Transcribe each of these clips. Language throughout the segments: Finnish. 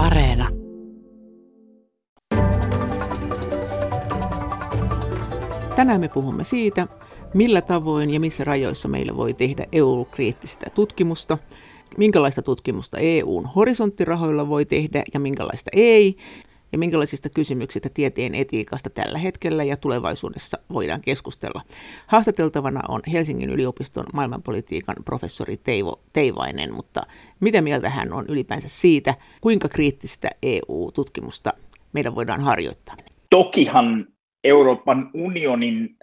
Areena. Tänään me puhumme siitä, millä tavoin ja missä rajoissa meillä voi tehdä EU-kriittistä tutkimusta, minkälaista tutkimusta EUn horisonttirahoilla voi tehdä ja minkälaista ei, ja minkälaisista kysymyksistä tieteen etiikasta tällä hetkellä ja tulevaisuudessa voidaan keskustella. Haastateltavana on Helsingin yliopiston maailmanpolitiikan professori Teivo Teivainen, mutta mitä mieltä hän on ylipäänsä siitä, kuinka kriittistä EU-tutkimusta meidän voidaan harjoittaa? Tokihan Euroopan unionin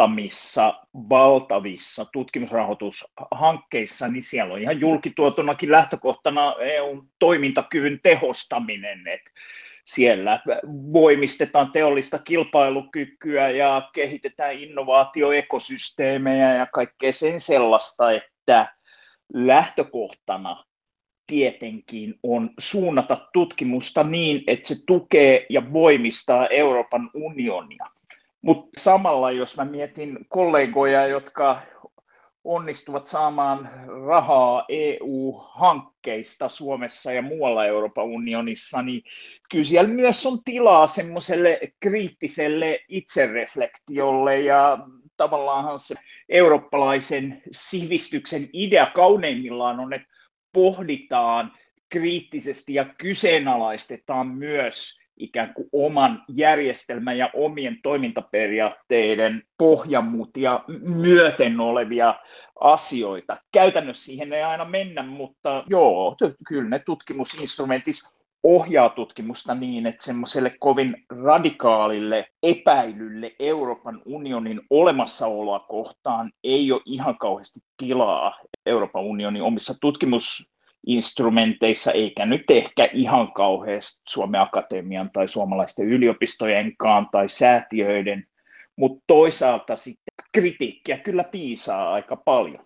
rahoittamissa valtavissa tutkimusrahoitushankkeissa, niin siellä on ihan julkituotunakin lähtökohtana EUn toimintakyvyn tehostaminen. että siellä voimistetaan teollista kilpailukykyä ja kehitetään innovaatioekosysteemejä ja kaikkea sen sellaista, että lähtökohtana tietenkin on suunnata tutkimusta niin, että se tukee ja voimistaa Euroopan unionia. Mutta samalla, jos mä mietin kollegoja, jotka onnistuvat saamaan rahaa EU-hankkeista Suomessa ja muualla Euroopan unionissa, niin kyllä siellä myös on tilaa semmoiselle kriittiselle itsereflektiolle ja tavallaan se eurooppalaisen sivistyksen idea kauneimmillaan on, että pohditaan kriittisesti ja kyseenalaistetaan myös ikään kuin oman järjestelmän ja omien toimintaperiaatteiden pohjamutia myöten olevia asioita. Käytännössä siihen ei aina mennä, mutta joo, kyllä ne tutkimusinstrumentit ohjaa tutkimusta niin, että semmoiselle kovin radikaalille epäilylle Euroopan unionin olemassaoloa kohtaan ei ole ihan kauheasti tilaa Euroopan unionin omissa tutkimus instrumenteissa, eikä nyt ehkä ihan kauheasti Suomen Akatemian tai suomalaisten yliopistojenkaan tai säätiöiden, mutta toisaalta sitten kritiikkiä kyllä piisaa aika paljon.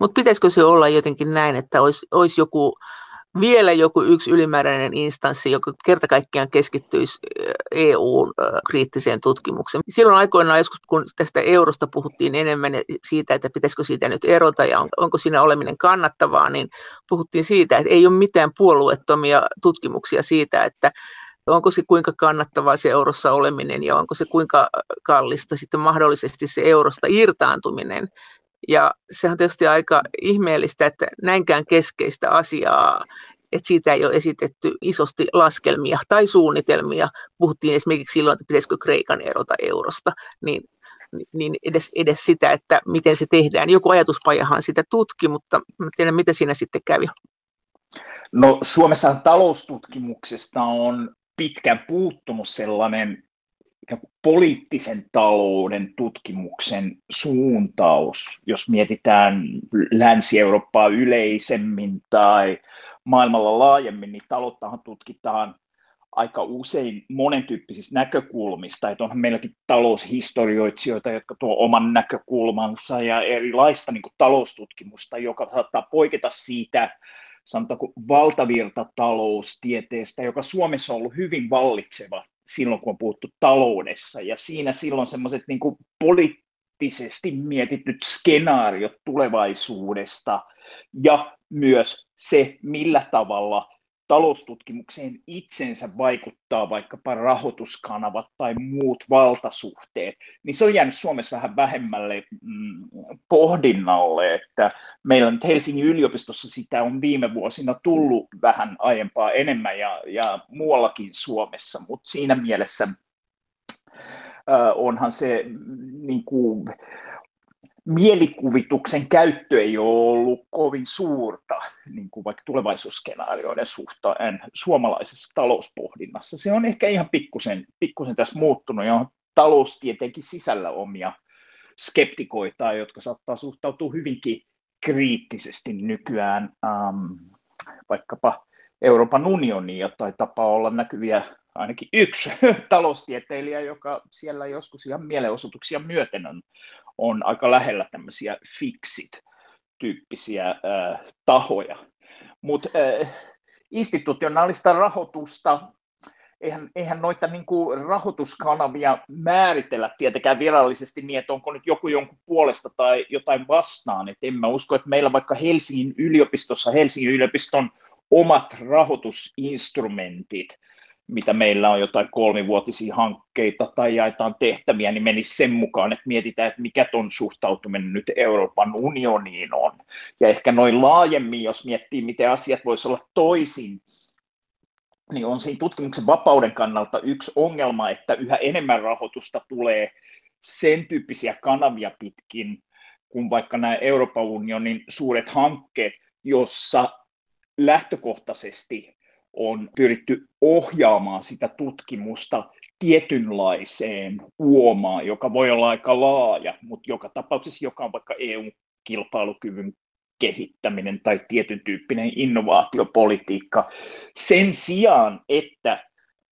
Mutta pitäisikö se olla jotenkin näin, että olisi, olisi joku vielä joku yksi ylimääräinen instanssi, joka kerta kaikkiaan keskittyisi EU-kriittiseen tutkimukseen. Silloin aikoinaan joskus, kun tästä eurosta puhuttiin enemmän siitä, että pitäisikö siitä nyt erota ja onko siinä oleminen kannattavaa, niin puhuttiin siitä, että ei ole mitään puolueettomia tutkimuksia siitä, että onko se kuinka kannattavaa se eurossa oleminen ja onko se kuinka kallista sitten mahdollisesti se eurosta irtaantuminen. Ja se on tietysti aika ihmeellistä, että näinkään keskeistä asiaa, että siitä ei ole esitetty isosti laskelmia tai suunnitelmia. Puhuttiin esimerkiksi silloin, että pitäisikö Kreikan erota eurosta, niin, niin edes, edes sitä, että miten se tehdään. Joku ajatuspajahan sitä tutki, mutta en tiedä, mitä siinä sitten kävi. No Suomessa taloustutkimuksesta on pitkään puuttunut sellainen poliittisen talouden tutkimuksen suuntaus, jos mietitään Länsi-Eurooppaa yleisemmin tai maailmalla laajemmin, niin talouttahan tutkitaan aika usein monentyyppisistä näkökulmista, että onhan meilläkin taloushistorioitsijoita, jotka tuo oman näkökulmansa ja erilaista niin kuin taloustutkimusta, joka saattaa poiketa siitä sanotaanko valtavirta taloustieteestä, joka Suomessa on ollut hyvin vallitseva silloin, kun on puhuttu taloudessa. Ja siinä silloin semmoiset niin poliittisesti mietityt skenaariot tulevaisuudesta ja myös se, millä tavalla taloustutkimukseen itsensä vaikuttaa vaikkapa rahoituskanavat tai muut valtasuhteet, niin se on jäänyt Suomessa vähän vähemmälle mm, pohdinnalle, että meillä nyt Helsingin yliopistossa sitä on viime vuosina tullut vähän aiempaa enemmän ja, ja muuallakin Suomessa, mutta siinä mielessä äh, onhan se mm, niin kuin, mielikuvituksen käyttö ei ole ollut kovin suurta, niin kuin vaikka tulevaisuusskenaarioiden suhteen suomalaisessa talouspohdinnassa. Se on ehkä ihan pikkusen, pikkusen tässä muuttunut ja on taloustieteenkin sisällä omia skeptikoita, jotka saattaa suhtautua hyvinkin kriittisesti nykyään ähm, vaikkapa Euroopan unioniin ja tapa olla näkyviä ainakin yksi taloustieteilijä, joka siellä joskus ihan mielenosoituksia myöten on, on aika lähellä tämmöisiä fixit-tyyppisiä äh, tahoja. Mutta äh, institutionaalista rahoitusta, eihän, eihän noita niin kuin rahoituskanavia määritellä tietenkään virallisesti niin, että onko nyt joku jonkun puolesta tai jotain vastaan. Et en mä usko, että meillä vaikka Helsingin yliopistossa, Helsingin yliopiston omat rahoitusinstrumentit, mitä meillä on jotain kolmivuotisia hankkeita tai jaetaan tehtäviä, niin menisi sen mukaan, että mietitään, että mikä ton suhtautuminen nyt Euroopan unioniin on. Ja ehkä noin laajemmin, jos miettii, miten asiat voisi olla toisin, niin on siinä tutkimuksen vapauden kannalta yksi ongelma, että yhä enemmän rahoitusta tulee sen tyyppisiä kanavia pitkin, kuin vaikka nämä Euroopan unionin suuret hankkeet, jossa lähtökohtaisesti on pyritty ohjaamaan sitä tutkimusta tietynlaiseen uomaan, joka voi olla aika laaja, mutta joka tapauksessa, joka on vaikka EU-kilpailukyvyn kehittäminen tai tietyn tyyppinen innovaatiopolitiikka, sen sijaan, että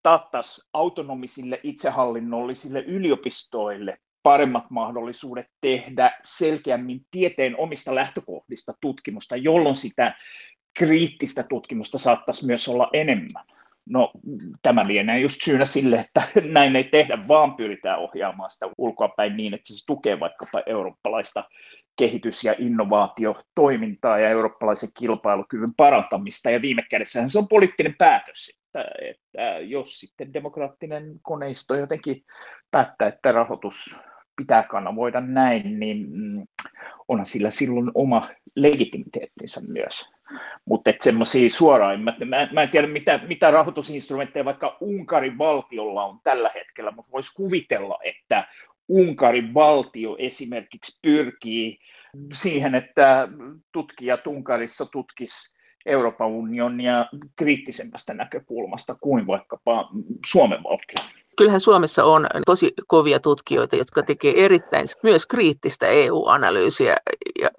taattaisi autonomisille itsehallinnollisille yliopistoille paremmat mahdollisuudet tehdä selkeämmin tieteen omista lähtökohdista tutkimusta, jolloin sitä kriittistä tutkimusta saattaisi myös olla enemmän. No tämä lienee just syynä sille, että näin ei tehdä, vaan pyritään ohjaamaan sitä ulkoapäin niin, että se tukee vaikkapa eurooppalaista kehitys- ja innovaatiotoimintaa ja eurooppalaisen kilpailukyvyn parantamista. Ja viime kädessähän se on poliittinen päätös, että, että jos sitten demokraattinen koneisto jotenkin päättää, että rahoitus pitää kanavoida näin, niin mm, onhan sillä silloin oma legitimiteettinsä myös. Mutta semmoisia suoraan, mä, mä, en tiedä mitä, mitä rahoitusinstrumentteja vaikka Unkarin valtiolla on tällä hetkellä, mutta voisi kuvitella, että Unkarin valtio esimerkiksi pyrkii siihen, että tutkijat Unkarissa tutkis Euroopan unionia kriittisemmästä näkökulmasta kuin vaikkapa Suomen valtio. Kyllähän Suomessa on tosi kovia tutkijoita, jotka tekee erittäin myös kriittistä EU-analyysiä,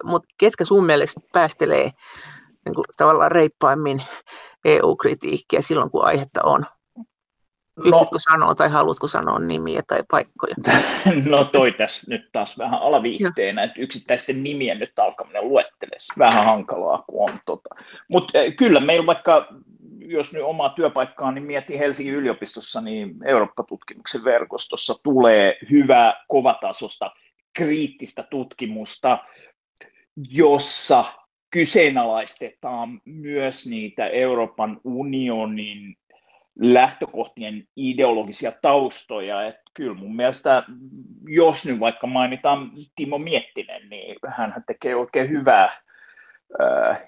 mutta ketkä sun mielestä päästelee niin kuin, tavallaan reippaimmin EU-kritiikkiä silloin, kun aihetta on? Pystytkö no, sanoa tai haluatko sanoa nimiä tai paikkoja? No toi tässä nyt taas vähän alaviitteenä, että yksittäisten nimien nyt alkaminen luettelessa vähän hankalaa kuin on. Tota. Mutta eh, kyllä meillä vaikka jos nyt omaa työpaikkaa, niin mietin Helsingin yliopistossa, niin Eurooppa-tutkimuksen verkostossa tulee hyvää, kovatasosta, kriittistä tutkimusta, jossa kyseenalaistetaan myös niitä Euroopan unionin lähtökohtien ideologisia taustoja. Että kyllä mun mielestä, jos nyt vaikka mainitaan Timo Miettinen, niin hän tekee oikein hyvää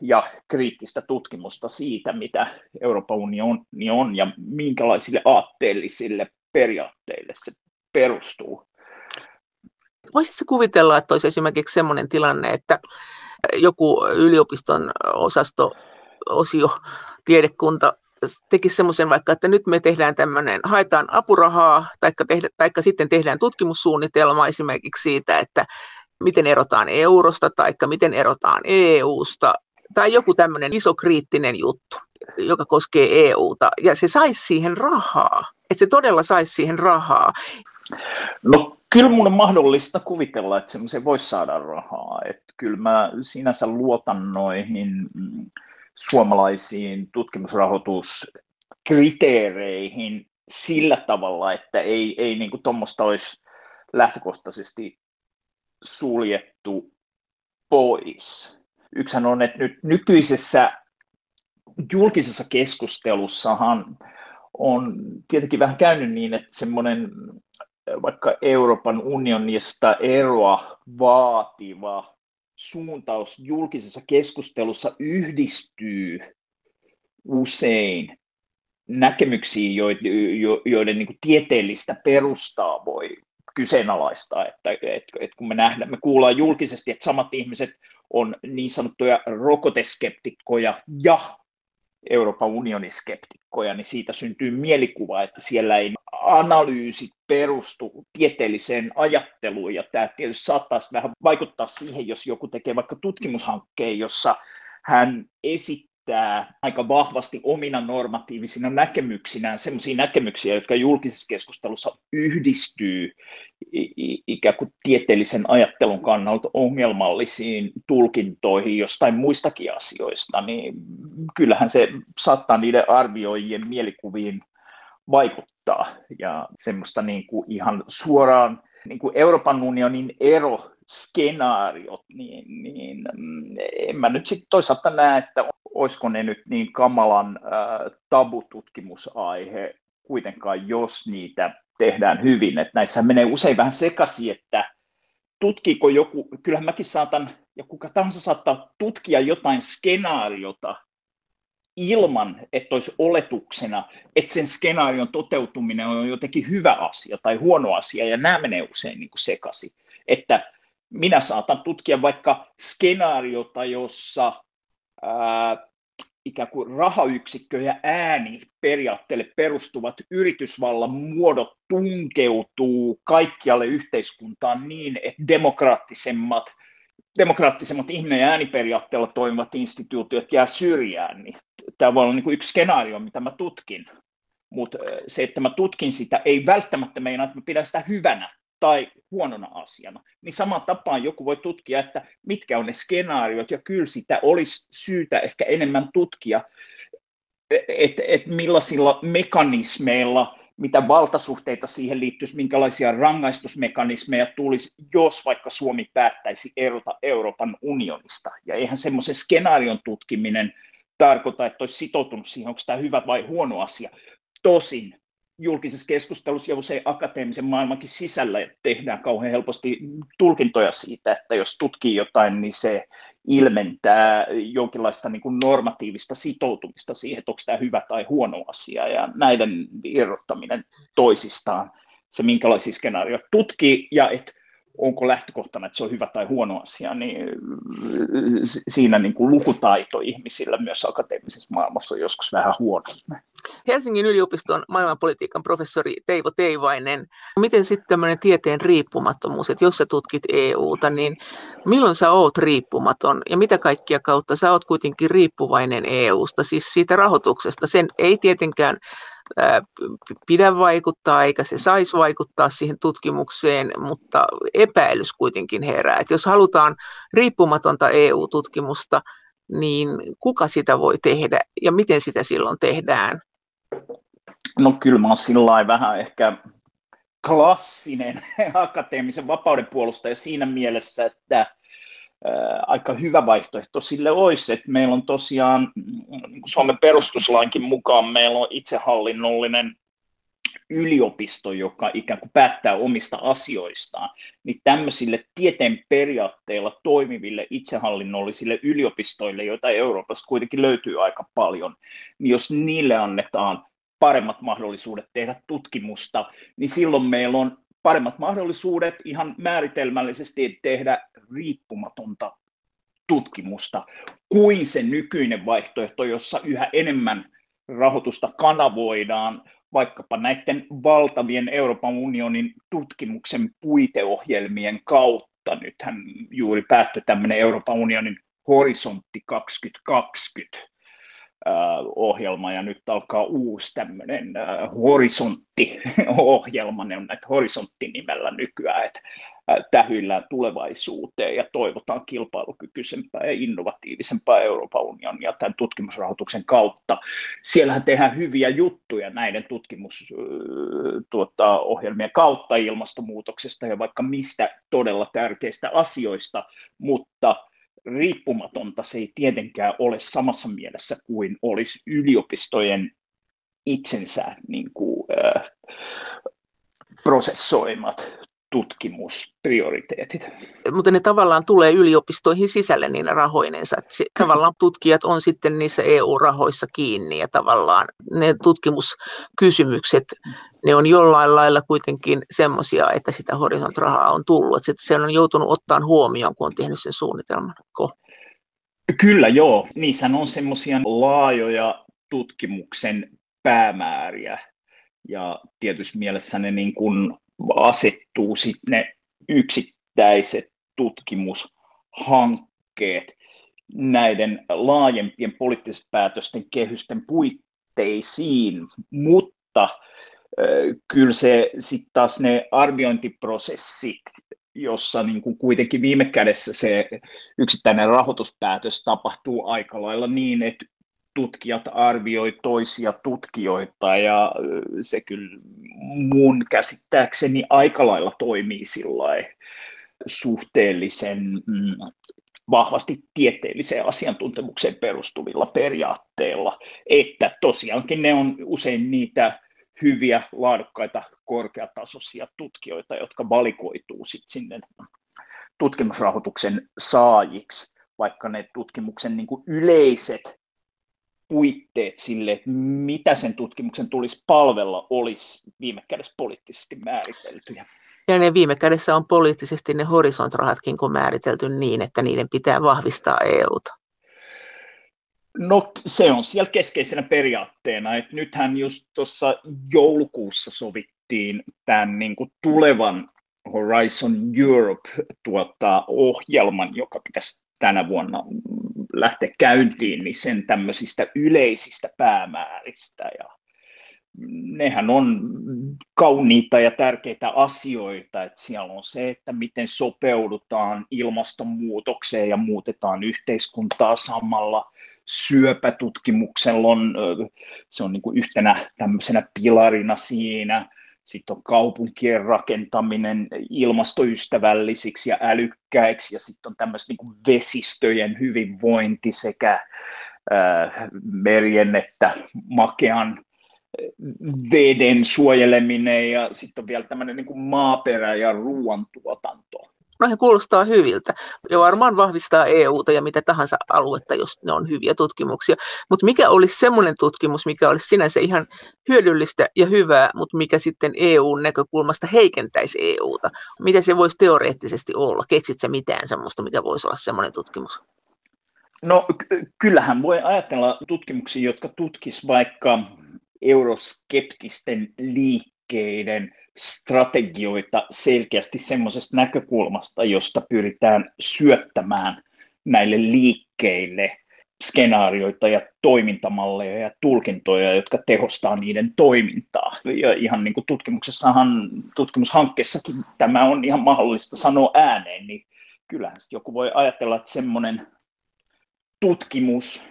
ja kriittistä tutkimusta siitä, mitä Euroopan unioni on ja minkälaisille aatteellisille periaatteille se perustuu. Voisitko kuvitella, että olisi esimerkiksi sellainen tilanne, että joku yliopiston osasto, osio, tiedekunta tekisi semmoisen vaikka, että nyt me tehdään tämmöinen, haetaan apurahaa, taikka, tehdä, taikka sitten tehdään tutkimussuunnitelma esimerkiksi siitä, että miten erotaan eurosta tai miten erotaan EUsta tai joku tämmöinen iso kriittinen juttu, joka koskee EUta ja se saisi siihen rahaa, että se todella saisi siihen rahaa. No kyllä mun on mahdollista kuvitella, että se voisi saada rahaa. Että kyllä mä sinänsä luotan noihin mm, suomalaisiin tutkimusrahoituskriteereihin sillä tavalla, että ei, ei niin tuommoista olisi lähtökohtaisesti suljettu pois. Yksihän on, että nyt nykyisessä julkisessa keskustelussahan on tietenkin vähän käynyt niin, että semmoinen vaikka Euroopan unionista eroa vaativa suuntaus julkisessa keskustelussa yhdistyy usein näkemyksiin, joiden niin tieteellistä perustaa voi kyseenalaistaa, että, että, että kun me nähdään, me kuullaan julkisesti, että samat ihmiset on niin sanottuja rokoteskeptikkoja ja Euroopan unionin skeptikkoja, niin siitä syntyy mielikuva, että siellä ei analyysit perustu tieteelliseen ajatteluun, ja tämä tietysti saattaa vähän vaikuttaa siihen, jos joku tekee vaikka tutkimushankkeen, jossa hän esittää esittää aika vahvasti omina normatiivisina näkemyksinään sellaisia näkemyksiä, jotka julkisessa keskustelussa yhdistyy ikään kuin tieteellisen ajattelun kannalta ongelmallisiin tulkintoihin jostain muistakin asioista, niin kyllähän se saattaa niiden arvioijien mielikuviin vaikuttaa. Ja semmoista niin kuin ihan suoraan niin kuin Euroopan unionin ero skenaariot, niin, niin mm, en mä nyt sitten toisaalta näe, että olisiko ne nyt niin kamalan äh, tabututkimusaihe kuitenkaan, jos niitä tehdään hyvin. Että näissä menee usein vähän sekaisin, että tutkiiko joku, kyllähän mäkin saatan, ja kuka tahansa saattaa tutkia jotain skenaariota ilman, että olisi oletuksena, että sen skenaarion toteutuminen on jotenkin hyvä asia tai huono asia, ja nämä menee usein niin kuin sekaisin. Että minä saatan tutkia vaikka skenaariota, jossa ää, ikään kuin rahayksikkö ja ääni periaatteelle perustuvat yritysvallan muodot tunkeutuu kaikkialle yhteiskuntaan niin, että demokraattisemmat, demokraattisemmat ihminen- ja ääniperiaatteella toimivat instituutiot jää syrjään. Niin tämä voi olla niin kuin yksi skenaario, mitä mä tutkin. Mutta se, että mä tutkin sitä, ei välttämättä meinaa, että mä pidän sitä hyvänä tai huonona asiana, niin saman tapaan joku voi tutkia, että mitkä on ne skenaariot, ja kyllä sitä olisi syytä ehkä enemmän tutkia, että et millaisilla mekanismeilla, mitä valtasuhteita siihen liittyisi, minkälaisia rangaistusmekanismeja tulisi, jos vaikka Suomi päättäisi erota Euroopan unionista. Ja eihän semmoisen skenaarion tutkiminen tarkoita, että olisi sitoutunut siihen, onko tämä hyvä vai huono asia. Tosin julkisessa keskustelussa ja usein akateemisen maailmankin sisällä tehdään kauhean helposti tulkintoja siitä, että jos tutkii jotain, niin se ilmentää jonkinlaista niin kuin normatiivista sitoutumista siihen, että onko tämä hyvä tai huono asia, ja näiden irrottaminen toisistaan, se minkälaisia skenaarioita tutkii, ja että onko lähtökohtana, että se on hyvä tai huono asia, niin siinä niin kuin lukutaito ihmisillä myös akateemisessa maailmassa on joskus vähän huono. Helsingin yliopiston maailmanpolitiikan professori Teivo Teivainen, miten sitten tämmöinen tieteen riippumattomuus, että jos sä tutkit EUta, niin milloin sä oot riippumaton ja mitä kaikkia kautta sä oot kuitenkin riippuvainen EUsta, siis siitä rahoituksesta. Sen ei tietenkään pidä vaikuttaa, eikä se saisi vaikuttaa siihen tutkimukseen, mutta epäilys kuitenkin herää. Että jos halutaan riippumatonta EU-tutkimusta, niin kuka sitä voi tehdä ja miten sitä silloin tehdään? No kyllä mä oon sillä vähän ehkä klassinen akateemisen vapauden puolustaja siinä mielessä, että aika hyvä vaihtoehto sille olisi, että meillä on tosiaan niin Suomen perustuslainkin mukaan meillä on itsehallinnollinen yliopisto, joka ikään kuin päättää omista asioistaan, niin tämmöisille tieteen periaatteilla toimiville itsehallinnollisille yliopistoille, joita Euroopassa kuitenkin löytyy aika paljon, niin jos niille annetaan paremmat mahdollisuudet tehdä tutkimusta, niin silloin meillä on paremmat mahdollisuudet ihan määritelmällisesti tehdä riippumatonta tutkimusta kuin se nykyinen vaihtoehto, jossa yhä enemmän rahoitusta kanavoidaan vaikkapa näiden valtavien Euroopan unionin tutkimuksen puiteohjelmien kautta. Nythän juuri päättyi tämmöinen Euroopan unionin horisontti 2020 ohjelma ja nyt alkaa uusi tämmöinen horisontti-ohjelma, ne on näitä horisontti-nimellä nykyään, että tähyillään tulevaisuuteen ja toivotaan kilpailukykyisempää ja innovatiivisempaa Euroopan unionia tämän tutkimusrahoituksen kautta. Siellähän tehdään hyviä juttuja näiden tutkimusohjelmien tuota, kautta ilmastonmuutoksesta ja vaikka mistä todella tärkeistä asioista, mutta riippumatonta se ei tietenkään ole samassa mielessä kuin olisi yliopistojen itsensä niin kuin, äh, prosessoimat tutkimusprioriteetit. Mutta ne tavallaan tulee yliopistoihin sisälle niin rahoinensa. Että se, tavallaan tutkijat on sitten niissä EU-rahoissa kiinni ja tavallaan ne tutkimuskysymykset, ne on jollain lailla kuitenkin semmoisia, että sitä horisont-rahaa on tullut. Että se on joutunut ottaa huomioon, kun on tehnyt sen suunnitelman. Ko? Kyllä joo. Niissä on semmoisia laajoja tutkimuksen päämääriä, ja tietysti mielessä ne niin kuin asettuu sitten ne yksittäiset tutkimushankkeet näiden laajempien poliittisten päätösten kehysten puitteisiin, mutta kyllä se sitten taas ne arviointiprosessit, jossa niin kuin kuitenkin viime kädessä se yksittäinen rahoituspäätös tapahtuu aika lailla niin, että tutkijat arvioi toisia tutkijoita ja se kyllä mun käsittääkseni aika lailla toimii suhteellisen mm, vahvasti tieteelliseen asiantuntemukseen perustuvilla periaatteilla, että tosiaankin ne on usein niitä hyviä, laadukkaita, korkeatasoisia tutkijoita, jotka valikoituu sit sinne tutkimusrahoituksen saajiksi, vaikka ne tutkimuksen niin kuin yleiset puitteet sille, mitä sen tutkimuksen tulisi palvella, olisi viime kädessä poliittisesti määriteltyjä. Ja ne viime kädessä on poliittisesti ne horisontrahatkin kun määritelty niin, että niiden pitää vahvistaa EUta. No se on siellä keskeisenä periaatteena, että nythän just tuossa joulukuussa sovittiin tämän niin kuin tulevan Horizon Europe tuota, ohjelman, joka pitäisi tänä vuonna lähteä käyntiin, niin sen tämmöisistä yleisistä päämääristä. Ja nehän on kauniita ja tärkeitä asioita, että siellä on se, että miten sopeudutaan ilmastonmuutokseen ja muutetaan yhteiskuntaa samalla. Syöpätutkimuksella on, se on niin kuin yhtenä tämmöisenä pilarina siinä sitten on kaupunkien rakentaminen ilmastoystävällisiksi ja älykkäiksi, ja sitten on tämmöistä niin vesistöjen hyvinvointi sekä äh, merien että makean veden suojeleminen ja sitten on vielä tämmöinen niin maaperä ja ruoantuotanto no he kuulostaa hyviltä ja varmaan vahvistaa EUta ja mitä tahansa aluetta, jos ne on hyviä tutkimuksia. Mutta mikä olisi semmoinen tutkimus, mikä olisi sinänsä ihan hyödyllistä ja hyvää, mutta mikä sitten EUn näkökulmasta heikentäisi EUta? Mitä se voisi teoreettisesti olla? Keksit sä mitään semmoista, mikä voisi olla semmoinen tutkimus? No kyllähän voi ajatella tutkimuksia, jotka tutkis vaikka euroskeptisten liikkeiden – strategioita selkeästi semmoisesta näkökulmasta, josta pyritään syöttämään näille liikkeille skenaarioita ja toimintamalleja ja tulkintoja, jotka tehostaa niiden toimintaa. Ja ihan niin kuin tutkimuksessahan, tutkimushankkeessakin tämä on ihan mahdollista sanoa ääneen, niin kyllähän joku voi ajatella, että semmoinen tutkimus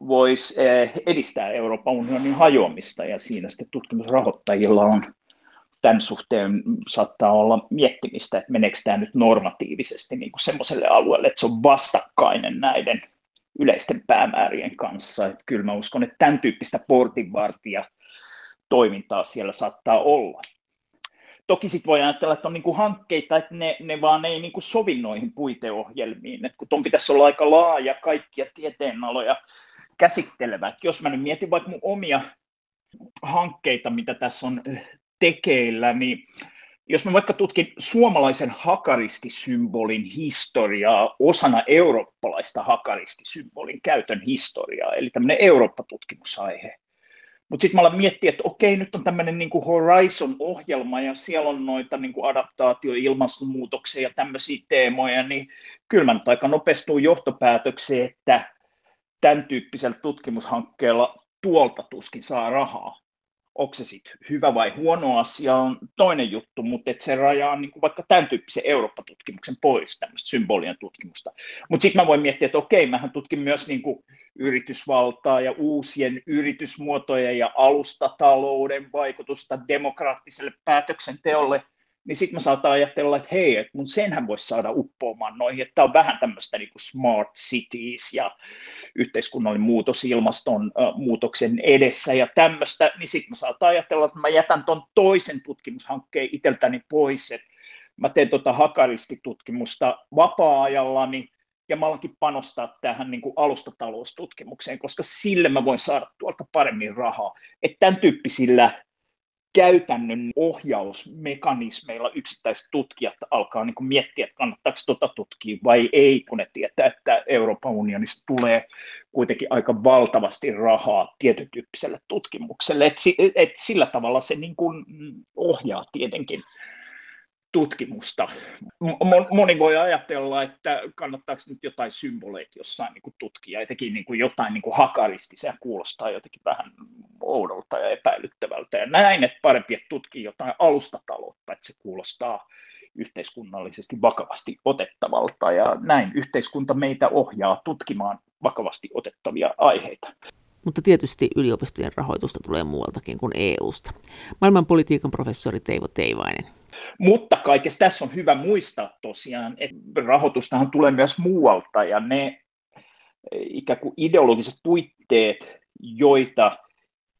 voisi eh, edistää Euroopan unionin hajoamista ja siinä sitten tutkimusrahoittajilla on tämän suhteen saattaa olla miettimistä, että meneekö tämä nyt normatiivisesti niin kuin semmoiselle alueelle, että se on vastakkainen näiden yleisten päämäärien kanssa. Että kyllä mä uskon, että tämän tyyppistä portinvartija toimintaa siellä saattaa olla. Toki sitten voi ajatella, että on niinku hankkeita, että ne, ne vaan ei niinku sovi noihin puiteohjelmiin, että kun tuon pitäisi olla aika laaja kaikkia tieteenaloja käsittelevä. Et jos mä nyt mietin vaikka mun omia hankkeita, mitä tässä on tekeillä, niin jos mä vaikka tutkin suomalaisen hakaristisymbolin historiaa osana eurooppalaista hakaristisymbolin käytön historiaa, eli tämmöinen Eurooppa-tutkimusaihe, mutta sitten mä alan miettiä, että okei, nyt on tämmöinen niin Horizon-ohjelma ja siellä on noita niin adaptaatio, ilmastonmuutoksia ja tämmöisiä teemoja, niin kyllä mä nyt aika nopeasti johtopäätökseen, että tämän tyyppisellä tutkimushankkeella tuolta tuskin saa rahaa onko se sitten hyvä vai huono asia on toinen juttu, mutta se rajaa niin kuin vaikka tämän tyyppisen Eurooppa-tutkimuksen pois, tämmöistä symbolien tutkimusta. Mutta sitten mä voin miettiä, että okei, mähän tutkin myös niin kuin yritysvaltaa ja uusien yritysmuotojen ja alustatalouden vaikutusta demokraattiselle päätöksenteolle – niin sitten mä saatan ajatella, että hei, että mun senhän voisi saada uppoamaan noihin, että tämä on vähän tämmöistä niin smart cities ja yhteiskunnallinen muutos ilmastonmuutoksen edessä ja tämmöistä, niin sitten mä saatan ajatella, että mä jätän ton toisen tutkimushankkeen itseltäni pois, että mä teen tuota hakaristitutkimusta vapaa-ajallani, ja mä alankin panostaa tähän niin kuin alustataloustutkimukseen, koska sille mä voin saada tuolta paremmin rahaa. Että tämän tyyppisillä käytännön ohjausmekanismeilla yksittäiset tutkijat alkaa niin kuin miettiä, että kannattaako tuota tutkia vai ei, kun ne tietää, että Euroopan unionista tulee kuitenkin aika valtavasti rahaa tietytyyppiselle tutkimukselle. Et, et sillä tavalla se niin kuin ohjaa tietenkin tutkimusta. Moni voi ajatella, että kannattaako nyt jotain symboleita jossain niin kuin tutkia, etenkin niin kuin jotain niin kuin hakaristi, sehän kuulostaa jotenkin vähän oudolta ja epäilyttävältä ja näin, että parempi, että tutkii jotain alustataloutta, että se kuulostaa yhteiskunnallisesti vakavasti otettavalta ja näin yhteiskunta meitä ohjaa tutkimaan vakavasti otettavia aiheita. Mutta tietysti yliopistojen rahoitusta tulee muualtakin kuin EUsta. Maailmanpolitiikan professori Teivo Teivainen. Mutta kaikessa tässä on hyvä muistaa tosiaan, että rahoitustahan tulee myös muualta ja ne ikään kuin ideologiset puitteet, joita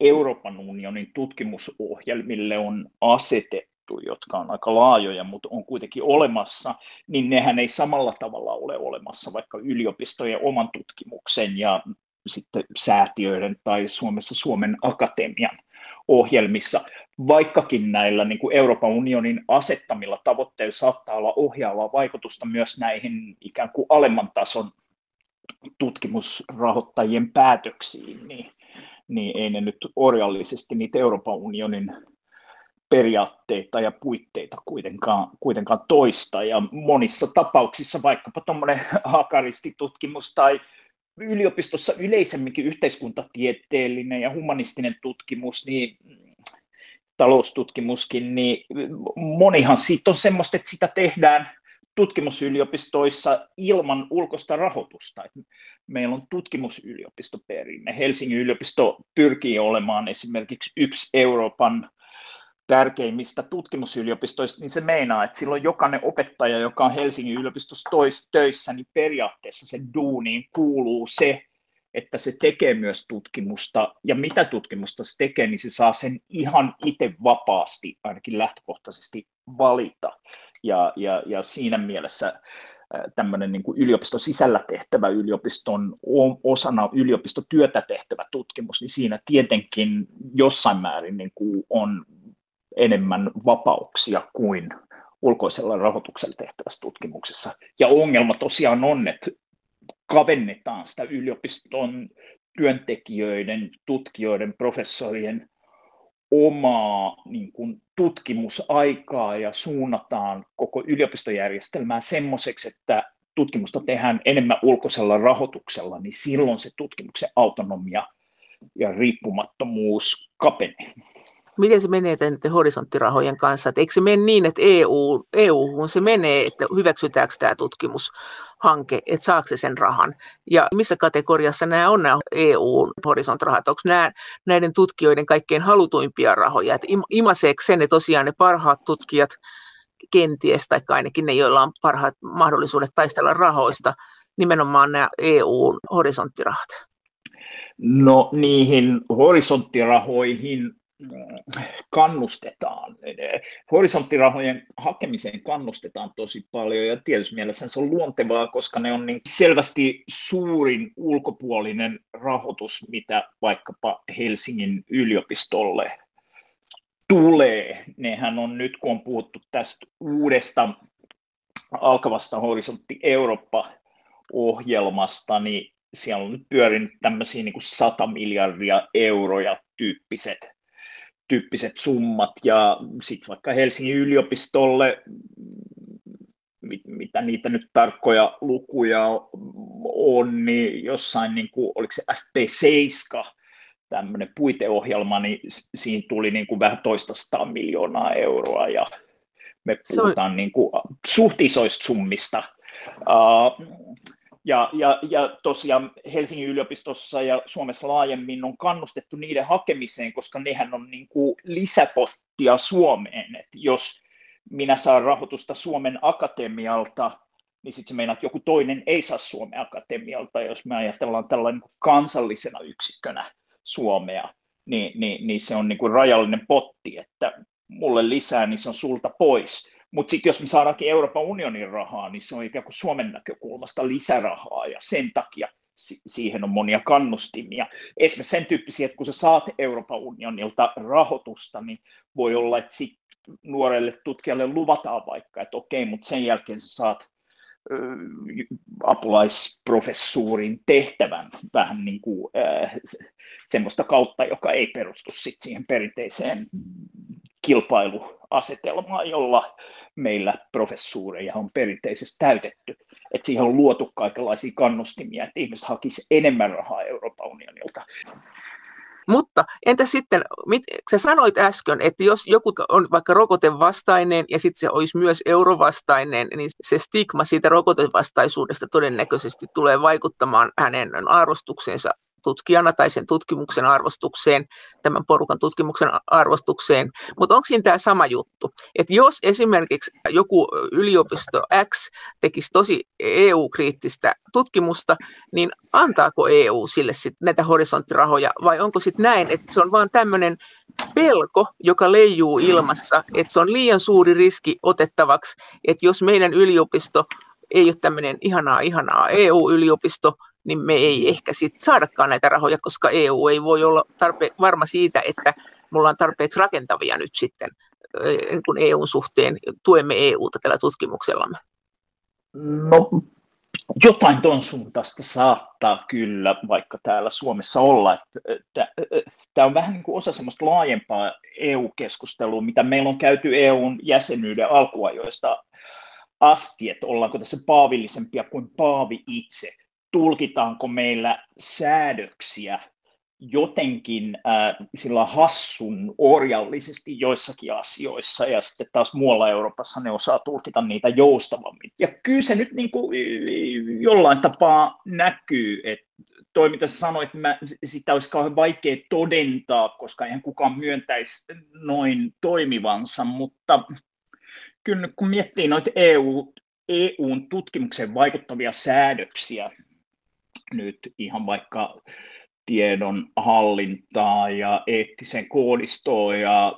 Euroopan unionin tutkimusohjelmille on asetettu, jotka on aika laajoja, mutta on kuitenkin olemassa, niin nehän ei samalla tavalla ole olemassa vaikka yliopistojen oman tutkimuksen ja sitten säätiöiden tai Suomessa Suomen Akatemian ohjelmissa, vaikkakin näillä niin kuin Euroopan unionin asettamilla tavoitteilla saattaa olla ohjaavaa vaikutusta myös näihin ikään kuin alemman tason tutkimusrahoittajien päätöksiin, niin, niin ei ne nyt orjallisesti niitä Euroopan unionin periaatteita ja puitteita kuitenkaan, kuitenkaan toista. Ja monissa tapauksissa vaikkapa tuommoinen hakaristitutkimus tai yliopistossa yleisemminkin yhteiskuntatieteellinen ja humanistinen tutkimus, niin taloustutkimuskin, niin monihan siitä on semmoista, että sitä tehdään tutkimusyliopistoissa ilman ulkoista rahoitusta. Meillä on tutkimusyliopistoperinne. Helsingin yliopisto pyrkii olemaan esimerkiksi yksi Euroopan tärkeimmistä tutkimusyliopistoista, niin se meinaa, että silloin jokainen opettaja, joka on Helsingin yliopistossa töissä, niin periaatteessa se duuniin kuuluu se, että se tekee myös tutkimusta, ja mitä tutkimusta se tekee, niin se saa sen ihan itse vapaasti, ainakin lähtökohtaisesti valita. Ja, ja, ja siinä mielessä tämmöinen niin kuin yliopiston sisällä tehtävä yliopiston osana yliopistotyötä tehtävä tutkimus, niin siinä tietenkin jossain määrin niin kuin on enemmän vapauksia kuin ulkoisella rahoituksella tehtävässä tutkimuksessa. Ja ongelma tosiaan on, että kavennetaan sitä yliopiston työntekijöiden, tutkijoiden, professorien omaa niin kuin, tutkimusaikaa ja suunnataan koko yliopistojärjestelmää semmoiseksi, että tutkimusta tehdään enemmän ulkoisella rahoituksella, niin silloin se tutkimuksen autonomia ja riippumattomuus kapenee miten se menee näiden horisonttirahojen kanssa? Että eikö se mene niin, että EU, EU se menee, että hyväksytäänkö tämä tutkimushanke, että saako se sen rahan? Ja missä kategoriassa nämä on nämä EU-horisonttirahat? Onko nämä näiden tutkijoiden kaikkein halutuimpia rahoja? Että imaseeko sen ne tosiaan ne parhaat tutkijat kenties, tai ainakin ne, joilla on parhaat mahdollisuudet taistella rahoista, nimenomaan nämä EU-horisonttirahat? No niihin horisonttirahoihin kannustetaan. Horisonttirahojen hakemiseen kannustetaan tosi paljon ja tietysti mielessä se on luontevaa, koska ne on niin selvästi suurin ulkopuolinen rahoitus, mitä vaikkapa Helsingin yliopistolle tulee. Nehän on nyt, kun on puhuttu tästä uudesta alkavasta Horisontti Eurooppa-ohjelmasta, niin siellä on nyt pyörinyt tämmöisiä niin kuin 100 miljardia euroja tyyppiset tyyppiset summat ja sitten vaikka Helsingin yliopistolle, mit, mitä niitä nyt tarkkoja lukuja on, niin jossain, niin kuin, oliko se FP7, tämmöinen puiteohjelma, niin siinä tuli niin kuin vähän toista sata miljoonaa euroa ja me puhutaan on... niin kuin suht isoista summista. Uh, ja, ja, ja tosiaan Helsingin yliopistossa ja Suomessa laajemmin on kannustettu niiden hakemiseen, koska nehän on niin kuin lisäpottia Suomeen. Et jos minä saan rahoitusta Suomen Akatemialta, niin sitten se meinaa, että joku toinen ei saa Suomen Akatemialta. Jos me ajatellaan tällainen niin kansallisena yksikkönä Suomea, niin, niin, niin se on niin kuin rajallinen potti, että mulle lisää, niin se on sulta pois. Mutta sitten jos me saadaankin Euroopan unionin rahaa, niin se on ikään kuin Suomen näkökulmasta lisärahaa ja sen takia siihen on monia kannustimia. Esimerkiksi sen tyyppisiä, että kun sä saat Euroopan unionilta rahoitusta, niin voi olla, että sit nuorelle tutkijalle luvataan vaikka, että okei, mutta sen jälkeen sä saat apulaisprofessuurin tehtävän vähän niin kuin äh, semmoista kautta, joka ei perustu sit siihen perinteiseen kilpailuasetelmaan, jolla meillä professuureja on perinteisesti täytetty. Että siihen on luotu kaikenlaisia kannustimia, että ihmiset hakisivat enemmän rahaa Euroopan unionilta. Mutta entä sitten, mit, sä sanoit äsken, että jos joku on vaikka rokotevastainen ja sitten se olisi myös eurovastainen, niin se stigma siitä rokotevastaisuudesta todennäköisesti tulee vaikuttamaan hänen arvostuksensa tutkijana tai sen tutkimuksen arvostukseen, tämän porukan tutkimuksen arvostukseen. Mutta onko siinä tämä sama juttu, että jos esimerkiksi joku yliopisto X tekisi tosi EU-kriittistä tutkimusta, niin antaako EU sille sitten näitä horisonttirahoja vai onko sitten näin, että se on vaan tämmöinen pelko, joka leijuu ilmassa, että se on liian suuri riski otettavaksi, että jos meidän yliopisto ei ole tämmöinen ihanaa, ihanaa EU-yliopisto, niin me ei ehkä sitten saadakaan näitä rahoja, koska EU ei voi olla tarpe- varma siitä, että me ollaan tarpeeksi rakentavia nyt sitten, kun EUn suhteen tuemme EUta tällä tutkimuksellamme. No jotain tuon suuntaista saattaa kyllä vaikka täällä Suomessa olla. Tämä on vähän niin kuin osa semmoista laajempaa EU-keskustelua, mitä meillä on käyty EUn jäsenyyden alkuajoista asti, että ollaanko tässä paavillisempia kuin paavi itse. Tulkitaanko meillä säädöksiä jotenkin äh, sillä hassun orjallisesti joissakin asioissa ja sitten taas muualla Euroopassa ne osaa tulkita niitä joustavammin. Ja kyllä se nyt niin kuin jollain tapaa näkyy, että toi mitä sanoit, mä, sitä olisi kauhean vaikea todentaa, koska eihän kukaan myöntäisi noin toimivansa, mutta kyllä kun miettii noita EU, EUn tutkimukseen vaikuttavia säädöksiä, nyt ihan vaikka tiedon hallintaa ja eettisen koodistoon ja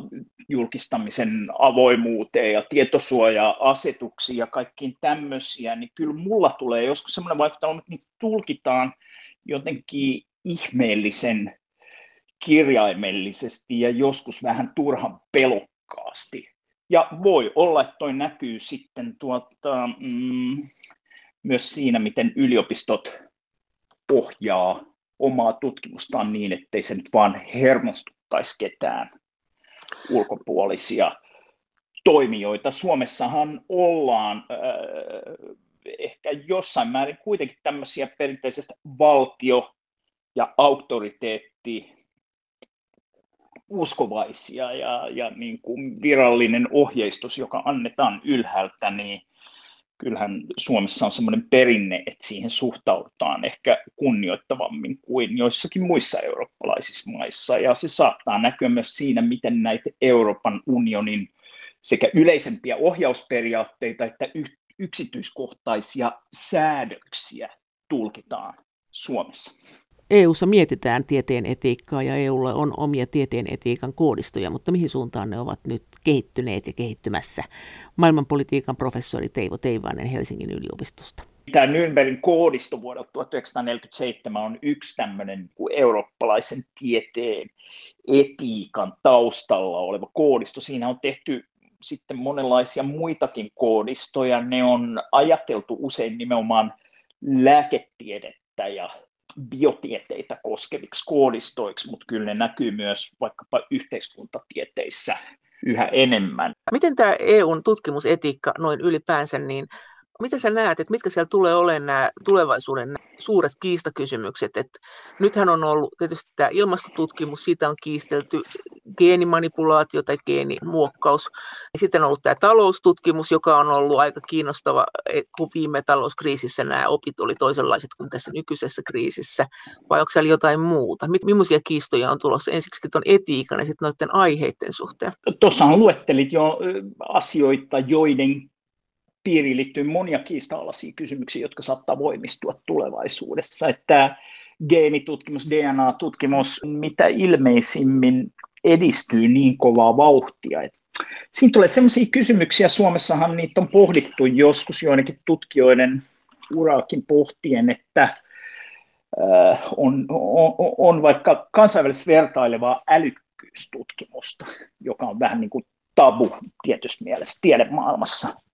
julkistamisen avoimuuteen ja tietosuoja-asetuksiin ja kaikkiin tämmöisiä, niin kyllä mulla tulee joskus semmoinen vaikutelma, että niitä tulkitaan jotenkin ihmeellisen kirjaimellisesti ja joskus vähän turhan pelokkaasti. Ja voi olla, että toi näkyy sitten tuota, mm, myös siinä, miten yliopistot ohjaa omaa tutkimustaan niin, ettei se nyt vaan hermostuttaisi ketään ulkopuolisia toimijoita. Suomessahan ollaan äh, ehkä jossain määrin kuitenkin tämmöisiä perinteisesti valtio- ja auktoriteetti uskovaisia ja, ja niin kuin virallinen ohjeistus, joka annetaan ylhäältä, niin kyllähän Suomessa on semmoinen perinne, että siihen suhtaudutaan ehkä kunnioittavammin kuin joissakin muissa eurooppalaisissa maissa. Ja se saattaa näkyä myös siinä, miten näitä Euroopan unionin sekä yleisempiä ohjausperiaatteita että yksityiskohtaisia säädöksiä tulkitaan Suomessa. EU:ssa mietitään tieteen etiikkaa ja EUlla on omia tieteen etiikan koodistoja, mutta mihin suuntaan ne ovat nyt kehittyneet ja kehittymässä? Maailmanpolitiikan professori Teivo Teivainen Helsingin yliopistosta. Tämä Nürnbergin koodisto vuodelta 1947 on yksi tämmöinen eurooppalaisen tieteen etiikan taustalla oleva koodisto. Siinä on tehty sitten monenlaisia muitakin koodistoja. Ne on ajateltu usein nimenomaan lääketiedettä ja biotieteitä koskeviksi koodistoiksi, mutta kyllä ne näkyy myös vaikkapa yhteiskuntatieteissä yhä enemmän. Miten tämä EUn tutkimusetiikka noin ylipäänsä, niin miten sä näet, että mitkä siellä tulee olemaan nämä tulevaisuuden suuret kiistakysymykset? Että nythän on ollut tietysti tämä ilmastotutkimus, siitä on kiistelty geenimanipulaatio tai geenimuokkaus. Sitten on ollut tämä taloustutkimus, joka on ollut aika kiinnostava, e, kun viime talouskriisissä nämä opit oli toisenlaiset kuin tässä nykyisessä kriisissä. Vai onko siellä jotain muuta? Millaisia kiistoja on tulossa ensiksi tuon etiikan ja sitten noiden aiheiden suhteen? Tuossa luettelit jo asioita, joiden piiriin liittyy monia kiista-alaisia kysymyksiä, jotka saattaa voimistua tulevaisuudessa. Että geenitutkimus, DNA-tutkimus, mitä ilmeisimmin edistyy niin kovaa vauhtia. Että siinä tulee sellaisia kysymyksiä, Suomessahan niitä on pohdittu joskus joidenkin tutkijoiden uraakin pohtien, että on, on, on vaikka kansainvälisesti vertailevaa älykkyystutkimusta, joka on vähän niin kuin tabu tietysti mielessä tiedemaailmassa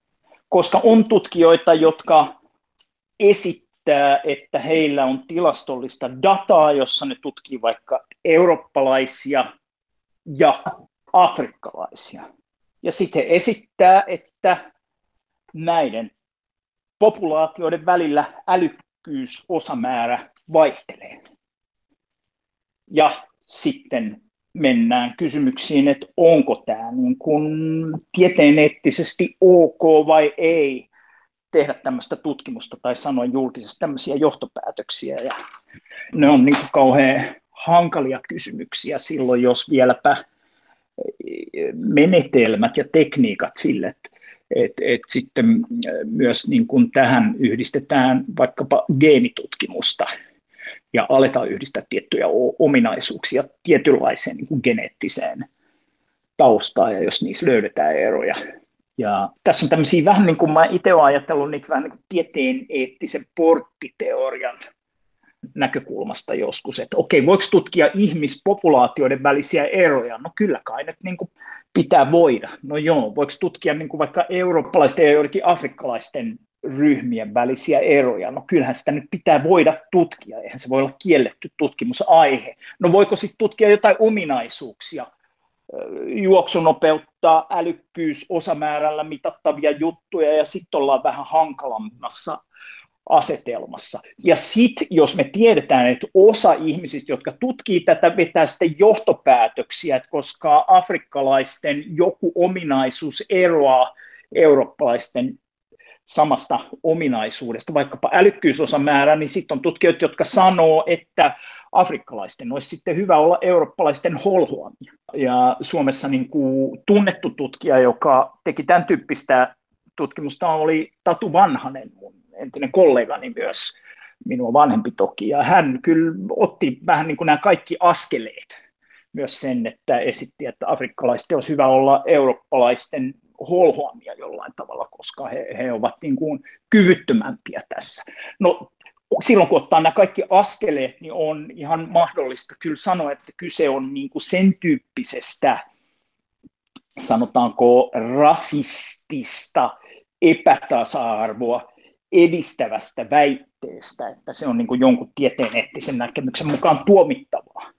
koska on tutkijoita, jotka esittää, että heillä on tilastollista dataa, jossa ne tutkii vaikka eurooppalaisia ja afrikkalaisia. Ja sitten he esittää, että näiden populaatioiden välillä älykkyysosamäärä vaihtelee. Ja sitten mennään kysymyksiin, että onko tämä niin kuin tieteeneettisesti ok vai ei tehdä tämmöistä tutkimusta tai sanoa julkisesti tämmöisiä johtopäätöksiä. Ja ne on niin kauhean hankalia kysymyksiä silloin, jos vieläpä menetelmät ja tekniikat sille, että et, et sitten myös niin kuin tähän yhdistetään vaikkapa geenitutkimusta ja aletaan yhdistää tiettyjä ominaisuuksia tietynlaiseen niin kuin geneettiseen taustaan, ja jos niissä löydetään eroja. Ja tässä on tämmöisiä vähän niin kuin mä itse olen ajatellut niitä vähän niin kuin tieteen eettisen porttiteorian näkökulmasta joskus, että okei, voiko tutkia ihmispopulaatioiden välisiä eroja? No kyllä kai nyt niin kuin pitää voida. No joo, voiko tutkia niin kuin vaikka eurooppalaisten ja joidenkin afrikkalaisten ryhmien välisiä eroja? No kyllähän sitä nyt pitää voida tutkia, eihän se voi olla kielletty tutkimusaihe. No voiko sitten tutkia jotain ominaisuuksia, juoksunopeutta, älykkyys, osamäärällä mitattavia juttuja ja sitten ollaan vähän hankalammassa asetelmassa. Ja sitten, jos me tiedetään, että osa ihmisistä, jotka tutkii tätä, vetää sitten johtopäätöksiä, että koska afrikkalaisten joku ominaisuus eroaa eurooppalaisten samasta ominaisuudesta, vaikkapa älykkyysosamäärä, niin sitten on tutkijoita, jotka sanoo, että afrikkalaisten olisi sitten hyvä olla eurooppalaisten holhoamia. Ja Suomessa niin kuin tunnettu tutkija, joka teki tämän tyyppistä tutkimusta, oli Tatu Vanhanen, mun entinen kollegani myös, minua vanhempi toki, ja hän kyllä otti vähän niin kuin nämä kaikki askeleet, myös sen, että esitti, että afrikkalaisten olisi hyvä olla eurooppalaisten holhoamia jollain tavalla, koska he, he ovat niin kuin kyvyttömämpiä tässä. No silloin kun ottaa nämä kaikki askeleet, niin on ihan mahdollista kyllä sanoa, että kyse on niin kuin sen tyyppisestä, sanotaanko rasistista epätasa-arvoa edistävästä väitteestä, että se on niin kuin jonkun tieteen eettisen näkemyksen mukaan tuomittavaa.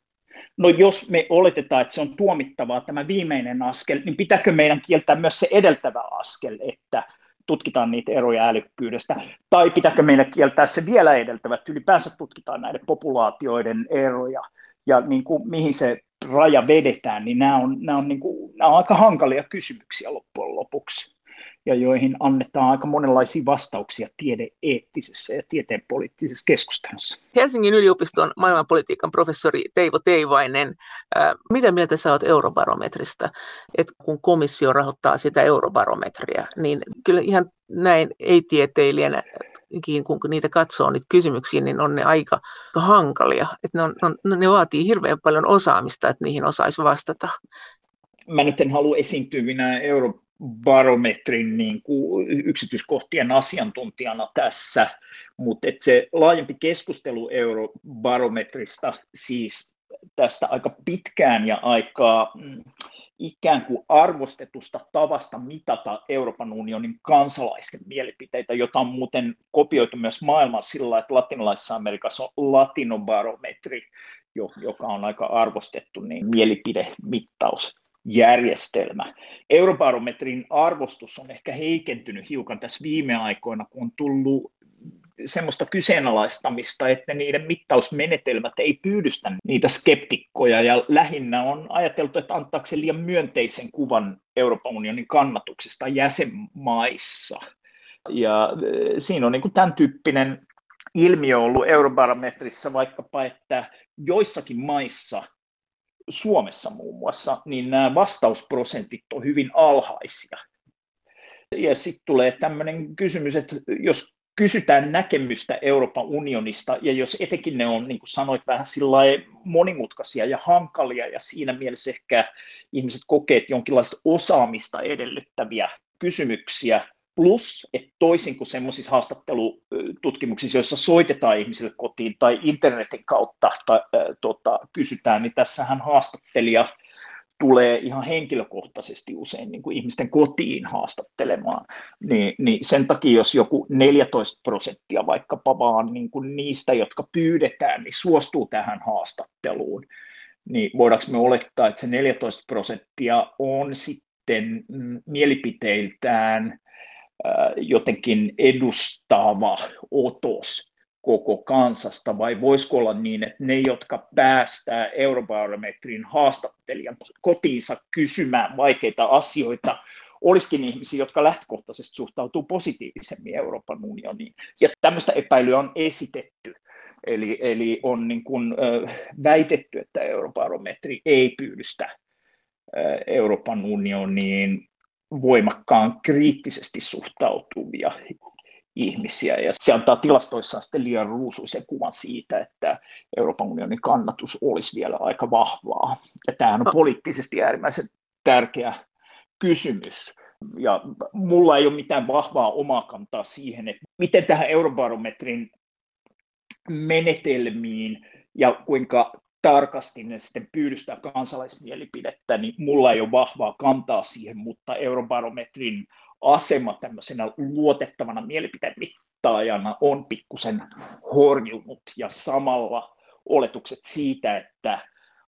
No jos me oletetaan, että se on tuomittavaa tämä viimeinen askel, niin pitääkö meidän kieltää myös se edeltävä askel, että tutkitaan niitä eroja älykkyydestä, tai pitääkö meidän kieltää se vielä edeltävä, että ylipäänsä tutkitaan näiden populaatioiden eroja, ja niin kuin, mihin se raja vedetään, niin nämä on, nämä on, niin kuin, nämä on aika hankalia kysymyksiä loppujen lopuksi ja joihin annetaan aika monenlaisia vastauksia tiedeeettisessä ja tieteen poliittisessa keskustelussa. Helsingin yliopiston maailmanpolitiikan professori Teivo Teivainen, ää, mitä mieltä sä oot eurobarometrista? Että kun komissio rahoittaa sitä eurobarometria, niin kyllä ihan näin ei-tieteilijänä kun niitä katsoo niitä kysymyksiä, niin on ne aika hankalia. Että ne, on, ne vaatii hirveän paljon osaamista, että niihin osaisi vastata. Mä nyt en halua esiintyä minä euro, barometrin niin kuin yksityiskohtien asiantuntijana tässä, mutta se laajempi keskustelu eurobarometrista siis tästä aika pitkään ja aika mm, ikään kuin arvostetusta tavasta mitata Euroopan unionin kansalaisten mielipiteitä, jota on muuten kopioitu myös maailman sillä että latinalaisessa Amerikassa on latinobarometri, joka on aika arvostettu niin mielipidemittaus järjestelmä. Eurobarometrin arvostus on ehkä heikentynyt hiukan tässä viime aikoina, kun on tullut semmoista kyseenalaistamista, että niiden mittausmenetelmät ei pyydystä niitä skeptikkoja ja lähinnä on ajateltu, että antaako se liian myönteisen kuvan Euroopan unionin kannatuksesta jäsenmaissa. Ja e, siinä on niin kuin tämän tyyppinen ilmiö ollut eurobarometrissa vaikkapa, että joissakin maissa – Suomessa muun muassa, niin nämä vastausprosentit on hyvin alhaisia. Ja sitten tulee tämmöinen kysymys, että jos kysytään näkemystä Euroopan unionista, ja jos etenkin ne on, niin kuin sanoit, vähän monimutkaisia ja hankalia, ja siinä mielessä ehkä ihmiset kokevat jonkinlaista osaamista edellyttäviä kysymyksiä, Plus, että toisin kuin semmoisissa haastattelututkimuksissa, joissa soitetaan ihmisille kotiin tai internetin kautta tai, äh, tota, kysytään, niin tässähän haastattelija tulee ihan henkilökohtaisesti usein niin kuin ihmisten kotiin haastattelemaan, niin, niin sen takia jos joku 14 prosenttia vaikkapa vaan niin kuin niistä, jotka pyydetään, niin suostuu tähän haastatteluun, niin voidaanko me olettaa, että se 14 prosenttia on sitten mm, mielipiteiltään jotenkin edustava otos koko kansasta, vai voisiko olla niin, että ne, jotka päästää eurobarometrin haastattelijan kotiinsa kysymään vaikeita asioita, olisikin ihmisiä, jotka lähtökohtaisesti suhtautuu positiivisemmin Euroopan unioniin. Ja tämmöistä epäilyä on esitetty. Eli, eli on niin kuin, väitetty, että eurobarometri ei pyydystä Euroopan unioniin voimakkaan kriittisesti suhtautuvia ihmisiä. Ja se antaa tilastoissaan sitten liian ruusuisen kuvan siitä, että Euroopan unionin kannatus olisi vielä aika vahvaa. Ja tämähän on poliittisesti äärimmäisen tärkeä kysymys. Ja mulla ei ole mitään vahvaa omaa kantaa siihen, että miten tähän eurobarometrin menetelmiin ja kuinka tarkasti ne sitten pyydystää kansalaismielipidettä, niin mulla ei ole vahvaa kantaa siihen, mutta eurobarometrin asema tämmöisenä luotettavana mielipidemittaajana on pikkusen horjunut ja samalla oletukset siitä, että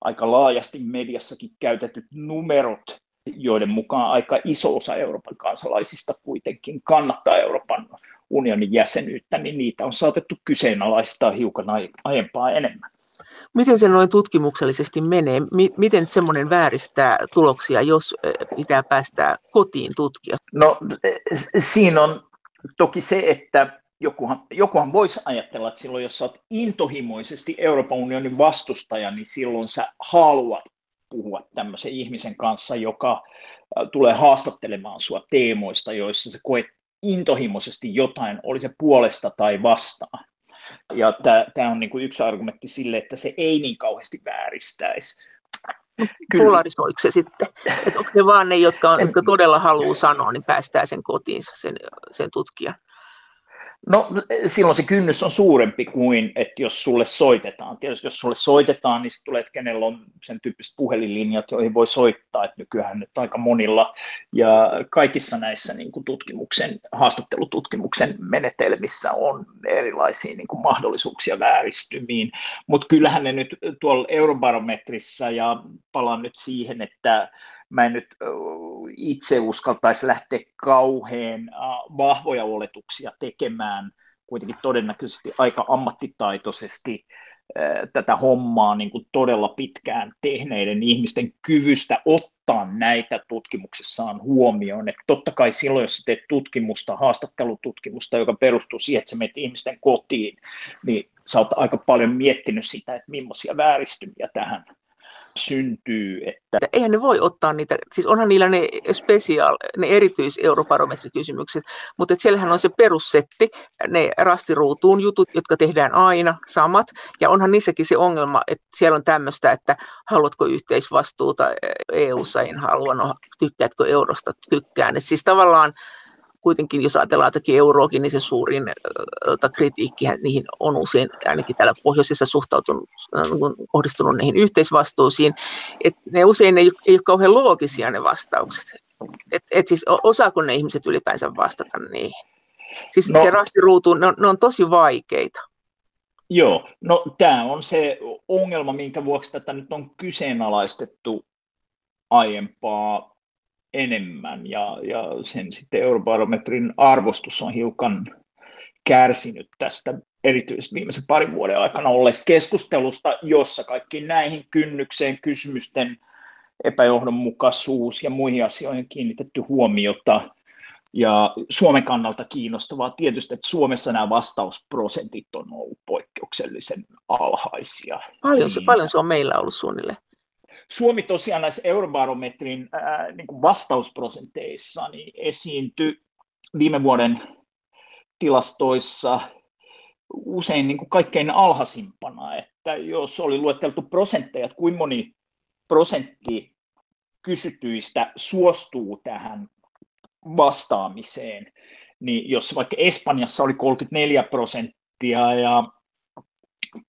aika laajasti mediassakin käytetyt numerot, joiden mukaan aika iso osa Euroopan kansalaisista kuitenkin kannattaa Euroopan unionin jäsenyyttä, niin niitä on saatettu kyseenalaistaa hiukan aiempaa enemmän. Miten se noin tutkimuksellisesti menee? Miten semmoinen vääristää tuloksia, jos pitää päästää kotiin tutkia? No siinä on toki se, että jokuhan, jokuhan voisi ajatella, että silloin jos olet intohimoisesti Euroopan unionin vastustaja, niin silloin sä haluat puhua tämmöisen ihmisen kanssa, joka tulee haastattelemaan sua teemoista, joissa sä koet intohimoisesti jotain, oli se puolesta tai vastaan. Ja tämä on niinku yksi argumentti sille, että se ei niin kauheasti vääristäisi. Kyllä. Polarisoiko se sitten? Että onko ne vaan ne, jotka, on, jotka todella haluaa sanoa, niin päästää sen kotiinsa, sen, sen tutkijan? No silloin se kynnys on suurempi kuin, että jos sulle soitetaan. Tietysti jos sulle soitetaan, niin tulee, että kenellä on sen tyyppiset puhelinlinjat, joihin voi soittaa, että nykyään nyt aika monilla. Ja kaikissa näissä niin kuin tutkimuksen, haastattelututkimuksen menetelmissä on erilaisia niin kuin mahdollisuuksia vääristymiin. Mutta kyllähän ne nyt tuolla eurobarometrissa, ja palaan nyt siihen, että mä en nyt itse uskaltaisi lähteä kauhean vahvoja oletuksia tekemään, kuitenkin todennäköisesti aika ammattitaitoisesti tätä hommaa niin kuin todella pitkään tehneiden ihmisten kyvystä ottaa näitä tutkimuksessaan huomioon. Että totta kai silloin, jos teet tutkimusta, haastattelututkimusta, joka perustuu siihen, että sä menet ihmisten kotiin, niin sä oot aika paljon miettinyt sitä, että millaisia vääristymiä tähän syntyy. Että... Eihän ne voi ottaa niitä, siis onhan niillä ne special, ne erityis-eurobarometrikysymykset, mutta että siellähän on se perussetti, ne rastiruutuun jutut, jotka tehdään aina samat, ja onhan niissäkin se ongelma, että siellä on tämmöistä, että haluatko yhteisvastuuta EU-ssa, en halua, no tykkäätkö eurosta, tykkään. että siis tavallaan kuitenkin, jos ajatellaan jotakin euroakin, niin se suurin kritiikki niihin on usein ainakin täällä pohjoisessa suhtautunut, kohdistunut niihin yhteisvastuusiin. Et ne usein ei, ei ole kauhean loogisia ne vastaukset. Et, et siis osaako ne ihmiset ylipäänsä vastata niihin? Siis no, se rastiruutu, ne on, ne on tosi vaikeita. Joo, no tämä on se ongelma, minkä vuoksi tätä nyt on kyseenalaistettu aiempaa enemmän ja, ja sen sitten eurobarometrin arvostus on hiukan kärsinyt tästä erityisesti viimeisen parin vuoden aikana olleesta keskustelusta, jossa kaikki näihin kynnykseen kysymysten epäjohdonmukaisuus ja muihin asioihin kiinnitetty huomiota. Ja Suomen kannalta kiinnostavaa tietysti, että Suomessa nämä vastausprosentit on ollut poikkeuksellisen alhaisia. Paljon se, paljon se on meillä ollut suunnilleen? Suomi tosiaan näissä eurobarometrin ää, niin kuin vastausprosenteissa niin esiintyi viime vuoden tilastoissa usein niin kuin kaikkein alhaisimpana, että jos oli luetteltu prosentteja, että kuinka moni prosentti kysytyistä suostuu tähän vastaamiseen, niin jos vaikka Espanjassa oli 34 prosenttia ja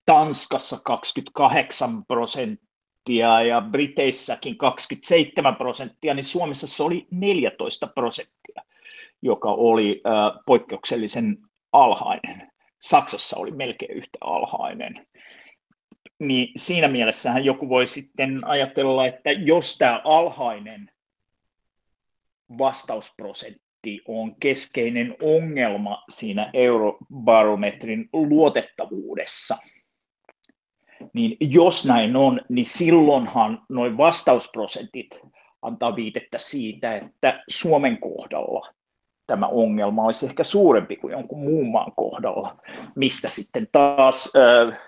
Tanskassa 28 prosenttia, prosenttia ja Briteissäkin 27 prosenttia, niin Suomessa se oli 14 prosenttia, joka oli poikkeuksellisen alhainen. Saksassa oli melkein yhtä alhainen. Niin siinä mielessähän joku voi sitten ajatella, että jos tämä alhainen vastausprosentti on keskeinen ongelma siinä eurobarometrin luotettavuudessa – niin jos näin on, niin silloinhan noin vastausprosentit antaa viitettä siitä, että Suomen kohdalla tämä ongelma olisi ehkä suurempi kuin jonkun muun maan kohdalla, mistä sitten taas äh,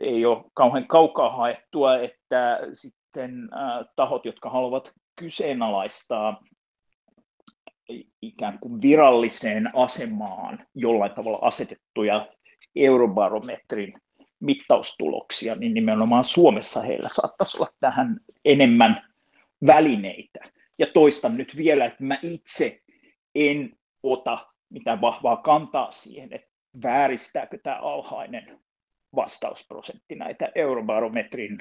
ei ole kauhean kaukaa haettua, että sitten äh, tahot, jotka haluavat kyseenalaistaa ikään kuin viralliseen asemaan jollain tavalla asetettuja eurobarometrin mittaustuloksia, niin nimenomaan Suomessa heillä saattaisi olla tähän enemmän välineitä. Ja toistan nyt vielä, että mä itse en ota mitään vahvaa kantaa siihen, että vääristääkö tämä alhainen vastausprosentti näitä eurobarometrin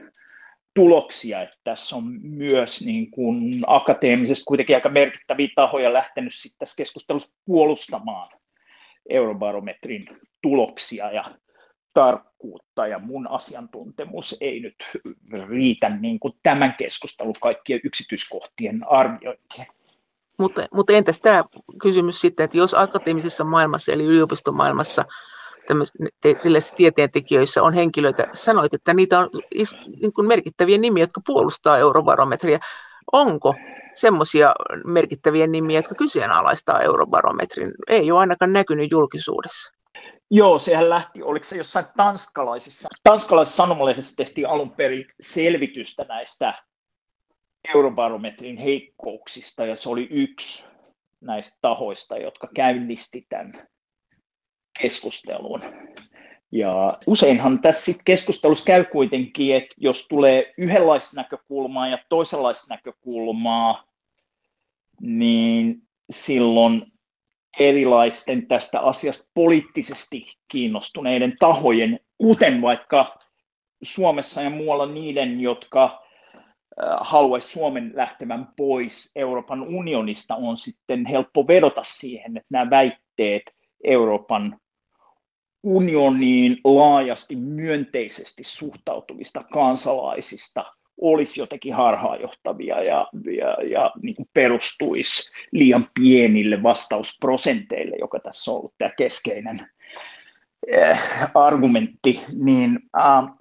tuloksia, että tässä on myös niin kuin akateemisesti kuitenkin aika merkittäviä tahoja lähtenyt sitten tässä keskustelussa puolustamaan eurobarometrin tuloksia ja tarkkuutta ja mun asiantuntemus ei nyt riitä niin kuin tämän keskustelun kaikkien yksityiskohtien arviointiin. Mutta, mutta entäs tämä kysymys sitten, että jos akateemisessa maailmassa eli yliopistomaailmassa tällaisissa tieteentekijöissä on henkilöitä, sanoit, että niitä on niin kuin merkittäviä nimiä, jotka puolustaa eurobarometria. Onko semmoisia merkittäviä nimiä, jotka kyseenalaistaa eurobarometrin? Ei ole ainakaan näkynyt julkisuudessa. Joo, sehän lähti, oliko se jossain tanskalaisissa, tanskalaisessa sanomalehdessä tehtiin alun perin selvitystä näistä eurobarometrin heikkouksista, ja se oli yksi näistä tahoista, jotka käynnisti tämän keskustelun. Ja useinhan tässä keskustelussa käy kuitenkin, että jos tulee yhdenlaista näkökulmaa ja toisenlaista näkökulmaa, niin silloin erilaisten tästä asiasta poliittisesti kiinnostuneiden tahojen, kuten vaikka Suomessa ja muualla niiden, jotka haluaisi Suomen lähtevän pois Euroopan unionista, on sitten helppo vedota siihen, että nämä väitteet Euroopan unioniin laajasti myönteisesti suhtautuvista kansalaisista olisi jotenkin harhaanjohtavia ja, ja, ja niin kuin perustuisi liian pienille vastausprosenteille, joka tässä on ollut tämä keskeinen äh, argumentti, niin äh,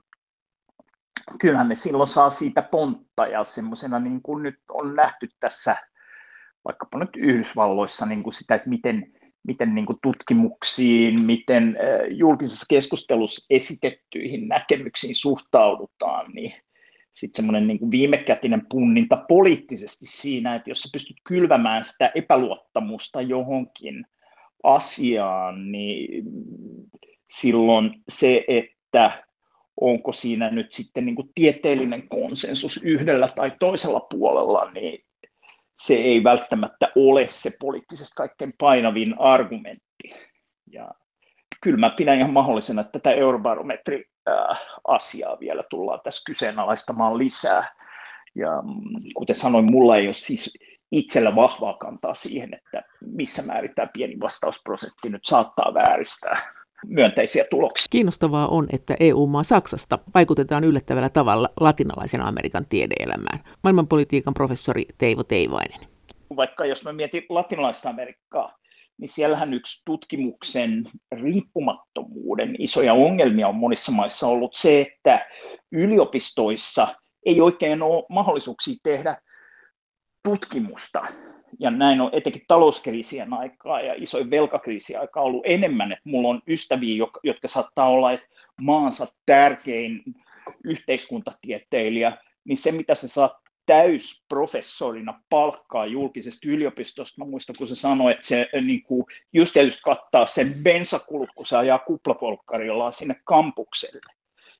kyllähän ne silloin saa siitä pontta ja semmoisena niin kuin nyt on nähty tässä vaikkapa nyt Yhdysvalloissa niin kuin sitä, että miten, miten niin kuin tutkimuksiin, miten äh, julkisessa keskustelussa esitettyihin näkemyksiin suhtaudutaan, niin sitten semmoinen niin viimekätinen punninta poliittisesti siinä, että jos sä pystyt kylvämään sitä epäluottamusta johonkin asiaan, niin silloin se, että onko siinä nyt sitten niin kuin tieteellinen konsensus yhdellä tai toisella puolella, niin se ei välttämättä ole se poliittisesti kaikkein painavin argumentti. Ja kyllä mä pidän ihan mahdollisena, että tätä eurobarometri asiaa vielä tullaan tässä kyseenalaistamaan lisää. Ja mm, kuten sanoin, mulla ei ole siis itsellä vahvaa kantaa siihen, että missä määrin tämä pieni vastausprosentti nyt saattaa vääristää myönteisiä tuloksia. Kiinnostavaa on, että EU-maa Saksasta vaikutetaan yllättävällä tavalla latinalaisen Amerikan tiedeelämään. Maailmanpolitiikan professori Teivo Teivainen. Vaikka jos mä mietin latinalaista Amerikkaa, niin siellähän yksi tutkimuksen riippumattomuuden isoja ongelmia on monissa maissa ollut se, että yliopistoissa ei oikein ole mahdollisuuksia tehdä tutkimusta. Ja näin on etenkin talouskriisien aikaa ja isojen velkakriisien aikaa ollut enemmän, että mulla on ystäviä, jotka saattaa olla, että maansa tärkein yhteiskuntatieteilijä, niin se mitä se saa täysprofessorina palkkaa julkisesta yliopistosta. Mä muistan, kun se sanoi, että se äh, niin kuin, just tietysti kattaa sen bensakulut, kun se ajaa kuplafolkkarilla sinne kampukselle.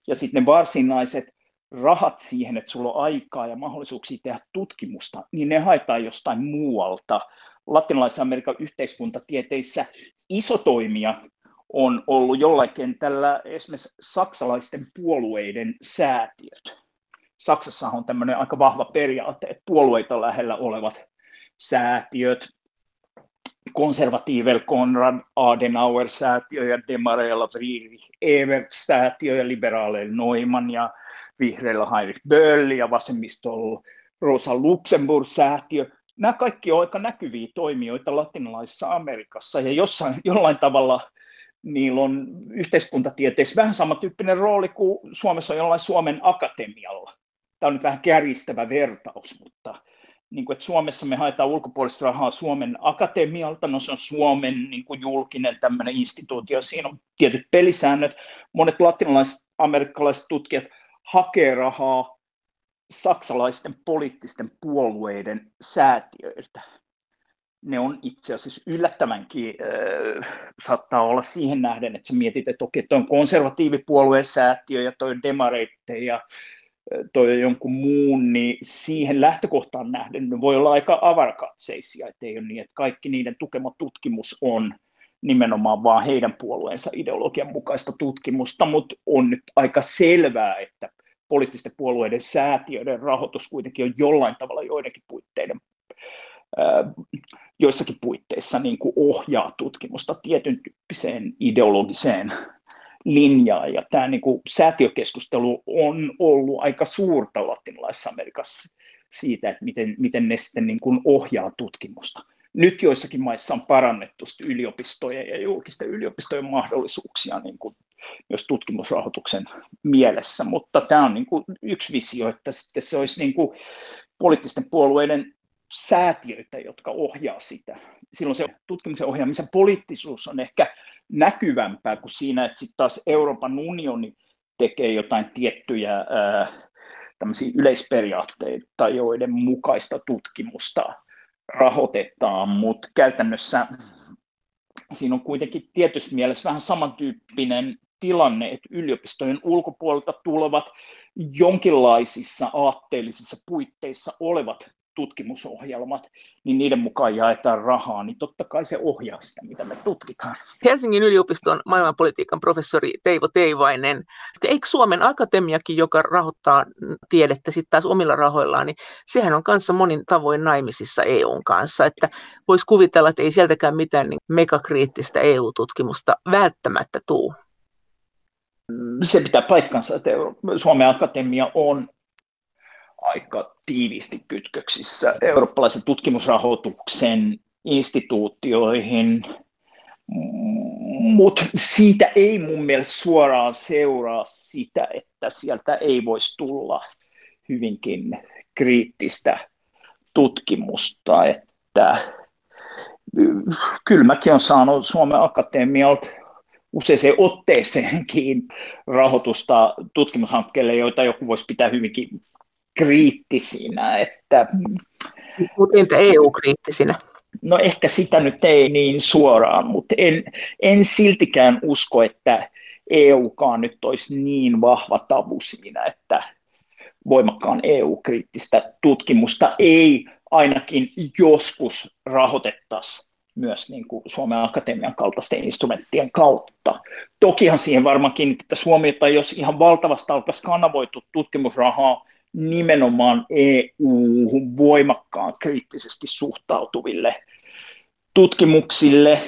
Ja sitten ne varsinaiset rahat siihen, että sulla on aikaa ja mahdollisuuksia tehdä tutkimusta, niin ne haetaan jostain muualta. Latinalaisen Amerikan yhteiskuntatieteissä iso toimija on ollut jollain kentällä esimerkiksi saksalaisten puolueiden säätiöt Saksassa on tämmöinen aika vahva periaate, että puolueita lähellä olevat säätiöt, konservatiivel Konrad Adenauer-säätiö ja demareilla Friedrich Ebert-säätiö ja liberaaleilla Neumann ja vihreillä Heinrich Böll ja vasemmistolla Rosa Luxemburg-säätiö. Nämä kaikki ovat aika näkyviä toimijoita latinalaisessa Amerikassa ja jossain, jollain tavalla niillä on yhteiskuntatieteessä vähän samantyyppinen rooli kuin Suomessa on jollain Suomen akatemialla tämä on nyt vähän kärjistävä vertaus, mutta niin kuin, että Suomessa me haetaan ulkopuolista rahaa Suomen akatemialta, no se on Suomen niin kuin julkinen tämmöinen instituutio, siinä on tietyt pelisäännöt. Monet latinalaiset, amerikkalaiset tutkijat hakee rahaa saksalaisten poliittisten puolueiden säätiöiltä. Ne on itse asiassa yllättävänkin, äh, saattaa olla siihen nähden, että sä mietit, että okei, toi on konservatiivipuolueen säätiö ja toi on demareitten ja toi jonkun muun, niin siihen lähtökohtaan nähden ne voi olla aika avarakatseisia, ettei ole niin, että kaikki niiden tukema tutkimus on nimenomaan vaan heidän puolueensa ideologian mukaista tutkimusta, mutta on nyt aika selvää, että poliittisten puolueiden säätiöiden rahoitus kuitenkin on jollain tavalla joidenkin puitteiden joissakin puitteissa niin kuin ohjaa tutkimusta tietyn tyyppiseen ideologiseen linjaa. Ja tämä niin kuin, säätiökeskustelu on ollut aika suurta latinalaisessa Amerikassa siitä, että miten, miten ne sitten niin kuin, ohjaa tutkimusta. Nyt joissakin maissa on parannettu yliopistojen ja julkisten yliopistojen mahdollisuuksia niin kuin, myös tutkimusrahoituksen mielessä, mutta tämä on niin kuin, yksi visio, että sitten se olisi niin kuin, poliittisten puolueiden säätiöitä, jotka ohjaa sitä. Silloin se tutkimuksen ohjaamisen poliittisuus on ehkä näkyvämpää kuin siinä, että sitten taas Euroopan unioni tekee jotain tiettyjä ää, yleisperiaatteita, joiden mukaista tutkimusta rahoitetaan, mutta käytännössä siinä on kuitenkin tietyssä mielessä vähän samantyyppinen tilanne, että yliopistojen ulkopuolelta tulevat jonkinlaisissa aatteellisissa puitteissa olevat tutkimusohjelmat, niin niiden mukaan jaetaan rahaa, niin totta kai se ohjaa sitä, mitä me tutkitaan. Helsingin yliopiston maailmanpolitiikan professori Teivo Teivainen, eikö Suomen Akatemiakin, joka rahoittaa tiedettä sitten taas omilla rahoillaan, niin sehän on kanssa monin tavoin naimisissa EUn kanssa, että voisi kuvitella, että ei sieltäkään mitään niin megakriittistä EU-tutkimusta välttämättä tuu. Se pitää paikkansa, että Suomen Akatemia on aika tiiviisti kytköksissä eurooppalaisen tutkimusrahoituksen instituutioihin, mutta siitä ei mun mielestä suoraan seuraa sitä, että sieltä ei voisi tulla hyvinkin kriittistä tutkimusta, että kyllä mäkin olen saanut Suomen Akatemialta useaseen otteeseenkin rahoitusta tutkimushankkeelle, joita joku voisi pitää hyvinkin kriittisinä. Että, entä EU-kriittisinä? No ehkä sitä nyt ei niin suoraan, mutta en, en siltikään usko, että EUkaan nyt olisi niin vahva tabu siinä, että voimakkaan EU-kriittistä tutkimusta ei ainakin joskus rahoitettaisi myös niin kuin Suomen Akatemian kaltaisten instrumenttien kautta. Tokihan siihen varmaan kiinnitettäisiin huomiota, jos ihan valtavasti alkaisi kanavoitu tutkimusrahaa nimenomaan EU voimakkaan kriittisesti suhtautuville tutkimuksille,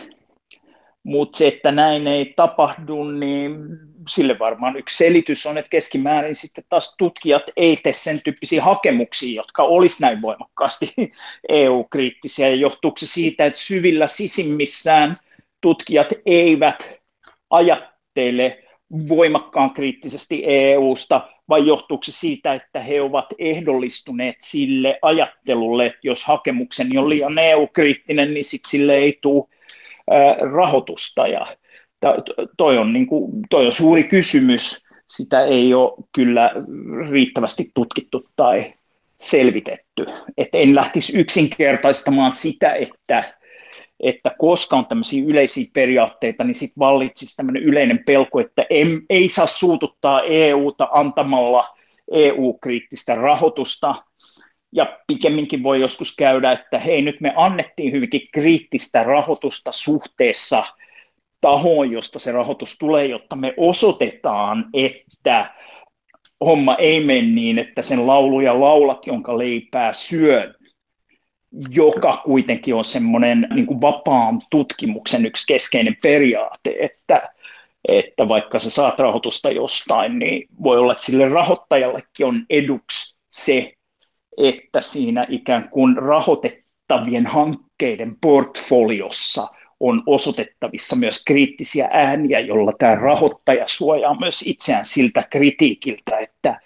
mutta se, että näin ei tapahdu, niin sille varmaan yksi selitys on, että keskimäärin sitten taas tutkijat ei tee sen tyyppisiä hakemuksia, jotka olisi näin voimakkaasti EU-kriittisiä, ja johtuuko siitä, että syvillä sisimmissään tutkijat eivät ajattele voimakkaan kriittisesti EUsta, vai johtuuko se siitä, että he ovat ehdollistuneet sille ajattelulle, että jos hakemukseni on liian EU-kriittinen, niin sit sille ei tule rahoitusta. Ja toi on, niin kuin, toi on suuri kysymys, sitä ei ole kyllä riittävästi tutkittu tai selvitetty. Et en lähtisi yksinkertaistamaan sitä, että että koska on tämmöisiä yleisiä periaatteita, niin sitten vallitsisi tämmöinen yleinen pelko, että em, ei saa suututtaa EUta antamalla EU-kriittistä rahoitusta, ja pikemminkin voi joskus käydä, että hei nyt me annettiin hyvinkin kriittistä rahoitusta suhteessa tahoon, josta se rahoitus tulee, jotta me osoitetaan, että homma ei mene niin, että sen laulu ja laulat, jonka leipää syön, joka kuitenkin on semmoinen niin kuin vapaan tutkimuksen yksi keskeinen periaate, että, että vaikka sä saat rahoitusta jostain, niin voi olla, että sille rahoittajallekin on eduksi se, että siinä ikään kuin rahoitettavien hankkeiden portfoliossa on osoitettavissa myös kriittisiä ääniä, jolla tämä rahoittaja suojaa myös itseään siltä kritiikiltä, että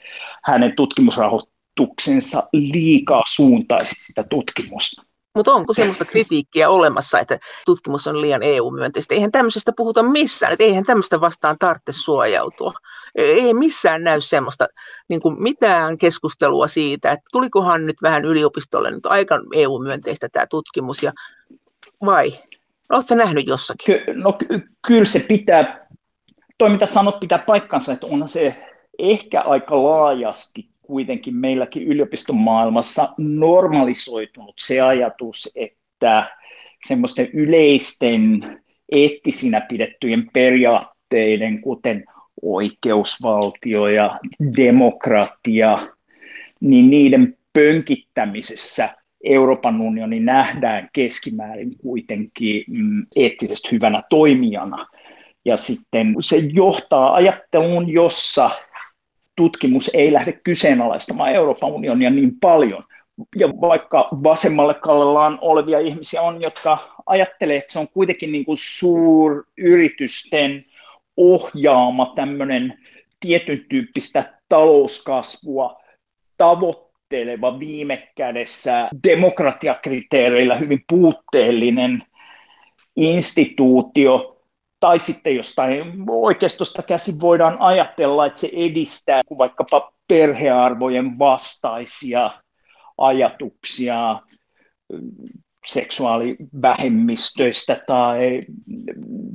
hänen tutkimusrahoituksensa rahoituksensa liikaa suuntaisi sitä tutkimusta. Mutta onko semmoista kritiikkiä olemassa, että tutkimus on liian EU-myönteistä? Eihän tämmöisestä puhuta missään, että eihän tämmöistä vastaan tarvitse suojautua. Ei missään näy semmoista niin kuin mitään keskustelua siitä, että tulikohan nyt vähän yliopistolle nyt aika EU-myönteistä tämä tutkimus, ja vai? Oletko nähnyt jossakin? Ky- no ky- kyllä se pitää, toi mitä sanot pitää paikkansa, että onhan se ehkä aika laajasti kuitenkin meilläkin yliopiston maailmassa normalisoitunut se ajatus, että semmoisten yleisten eettisinä pidettyjen periaatteiden, kuten oikeusvaltio ja demokratia, niin niiden pönkittämisessä Euroopan unioni nähdään keskimäärin kuitenkin mm, eettisesti hyvänä toimijana. Ja sitten se johtaa ajatteluun, jossa tutkimus ei lähde kyseenalaistamaan Euroopan unionia niin paljon. Ja vaikka vasemmalle kallellaan olevia ihmisiä on, jotka ajattelee, että se on kuitenkin niin kuin suuryritysten ohjaama tämmöinen tietyn tyyppistä talouskasvua tavoitteleva viime kädessä demokratiakriteereillä hyvin puutteellinen instituutio, tai sitten jostain oikeistosta käsin voidaan ajatella, että se edistää vaikkapa perhearvojen vastaisia ajatuksia seksuaalivähemmistöistä tai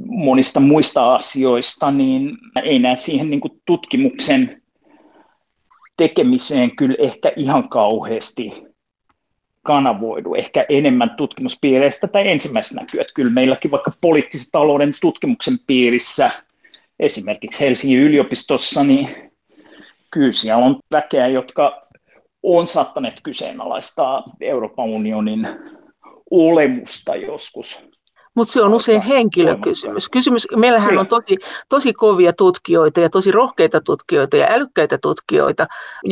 monista muista asioista, niin ei näe siihen niin tutkimuksen tekemiseen kyllä ehkä ihan kauheasti kanavoidu ehkä enemmän tutkimuspiireistä tai ensimmäisenä näkyy, että kyllä meilläkin vaikka poliittisen talouden tutkimuksen piirissä, esimerkiksi Helsingin yliopistossa, niin kyllä siellä on väkeä, jotka on saattaneet kyseenalaistaa Euroopan unionin olemusta joskus mutta se on usein henkilökysymys. Kysymys, meillähän on tosi, tosi kovia tutkijoita ja tosi rohkeita tutkijoita ja älykkäitä tutkijoita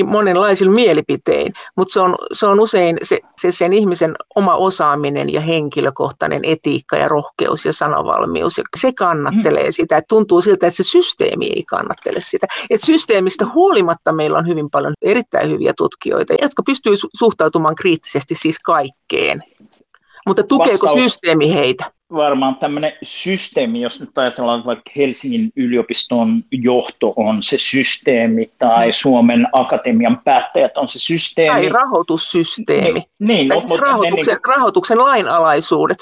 monenlaisilla mielipitein, mutta se on, se on usein se, se sen ihmisen oma osaaminen ja henkilökohtainen etiikka ja rohkeus ja sanavalmius. Ja se kannattelee mm. sitä, että tuntuu siltä, että se systeemi ei kannattele sitä. Et systeemistä huolimatta meillä on hyvin paljon erittäin hyviä tutkijoita, jotka pystyvät suhtautumaan kriittisesti siis kaikkeen. Mutta tukeeko Vastaus. systeemi heitä? Varmaan tämmöinen systeemi, jos nyt ajatellaan vaikka Helsingin yliopiston johto on se systeemi tai mm. Suomen akatemian päättäjät on se systeemi. Tai rahoitussysteemi. Niin, niin, tai no, siis rahoituksen, niin, rahoituksen lainalaisuudet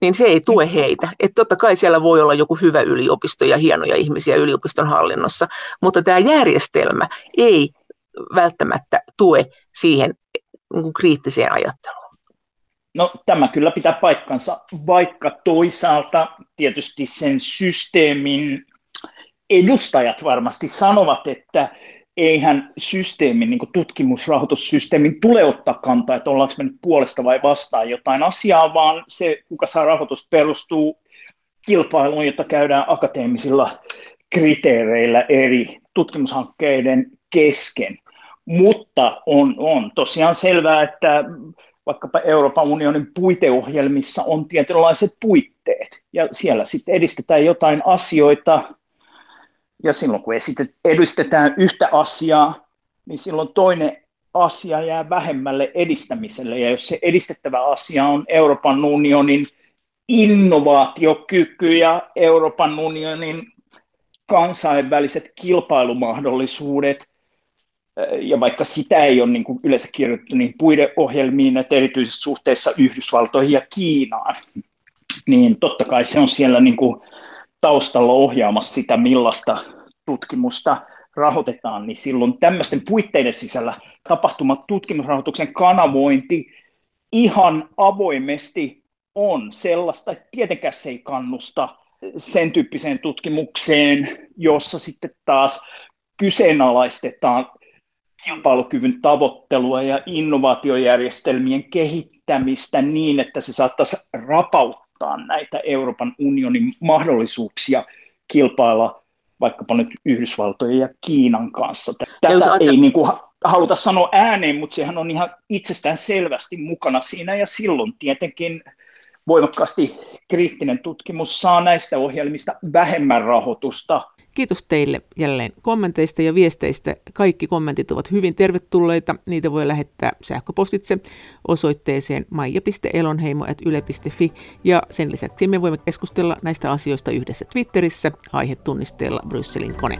niin se ei tue heitä. Että totta kai siellä voi olla joku hyvä yliopisto ja hienoja ihmisiä yliopiston hallinnossa, mutta tämä järjestelmä ei välttämättä tue siihen niin kriittiseen ajatteluun. No tämä kyllä pitää paikkansa, vaikka toisaalta tietysti sen systeemin edustajat varmasti sanovat, että eihän systeemin, niin tutkimusrahoitussysteemin tule ottaa kantaa, että ollaanko me nyt puolesta vai vastaan jotain asiaa, vaan se, kuka saa rahoitus, perustuu kilpailuun, jota käydään akateemisilla kriteereillä eri tutkimushankkeiden kesken. Mutta on, on tosiaan selvää, että vaikkapa Euroopan unionin puiteohjelmissa on tietynlaiset puitteet, ja siellä sitten edistetään jotain asioita, ja silloin kun edistetään yhtä asiaa, niin silloin toinen asia jää vähemmälle edistämiselle, ja jos se edistettävä asia on Euroopan unionin innovaatiokyky ja Euroopan unionin kansainväliset kilpailumahdollisuudet, ja vaikka sitä ei ole niin kuin yleensä kirjoitettu niin puideohjelmiin, että erityisesti suhteessa Yhdysvaltoihin ja Kiinaan, niin totta kai se on siellä niin kuin taustalla ohjaamassa sitä, millaista tutkimusta rahoitetaan, niin silloin tämmöisten puitteiden sisällä tapahtumat tutkimusrahoituksen kanavointi ihan avoimesti on sellaista, että tietenkään se ei kannusta sen tyyppiseen tutkimukseen, jossa sitten taas kyseenalaistetaan kilpailukyvyn tavoittelua ja innovaatiojärjestelmien kehittämistä niin, että se saattaisi rapauttaa näitä Euroopan unionin mahdollisuuksia kilpailla vaikkapa nyt Yhdysvaltojen ja Kiinan kanssa. Tätä ei niin kuin haluta sanoa ääneen, mutta sehän on ihan itsestään selvästi mukana siinä ja silloin tietenkin voimakkaasti kriittinen tutkimus saa näistä ohjelmista vähemmän rahoitusta Kiitos teille jälleen kommenteista ja viesteistä. Kaikki kommentit ovat hyvin tervetulleita. Niitä voi lähettää sähköpostitse osoitteeseen maija.elonheimo.yle.fi ja sen lisäksi me voimme keskustella näistä asioista yhdessä Twitterissä aihetunnisteella Brysselin kone.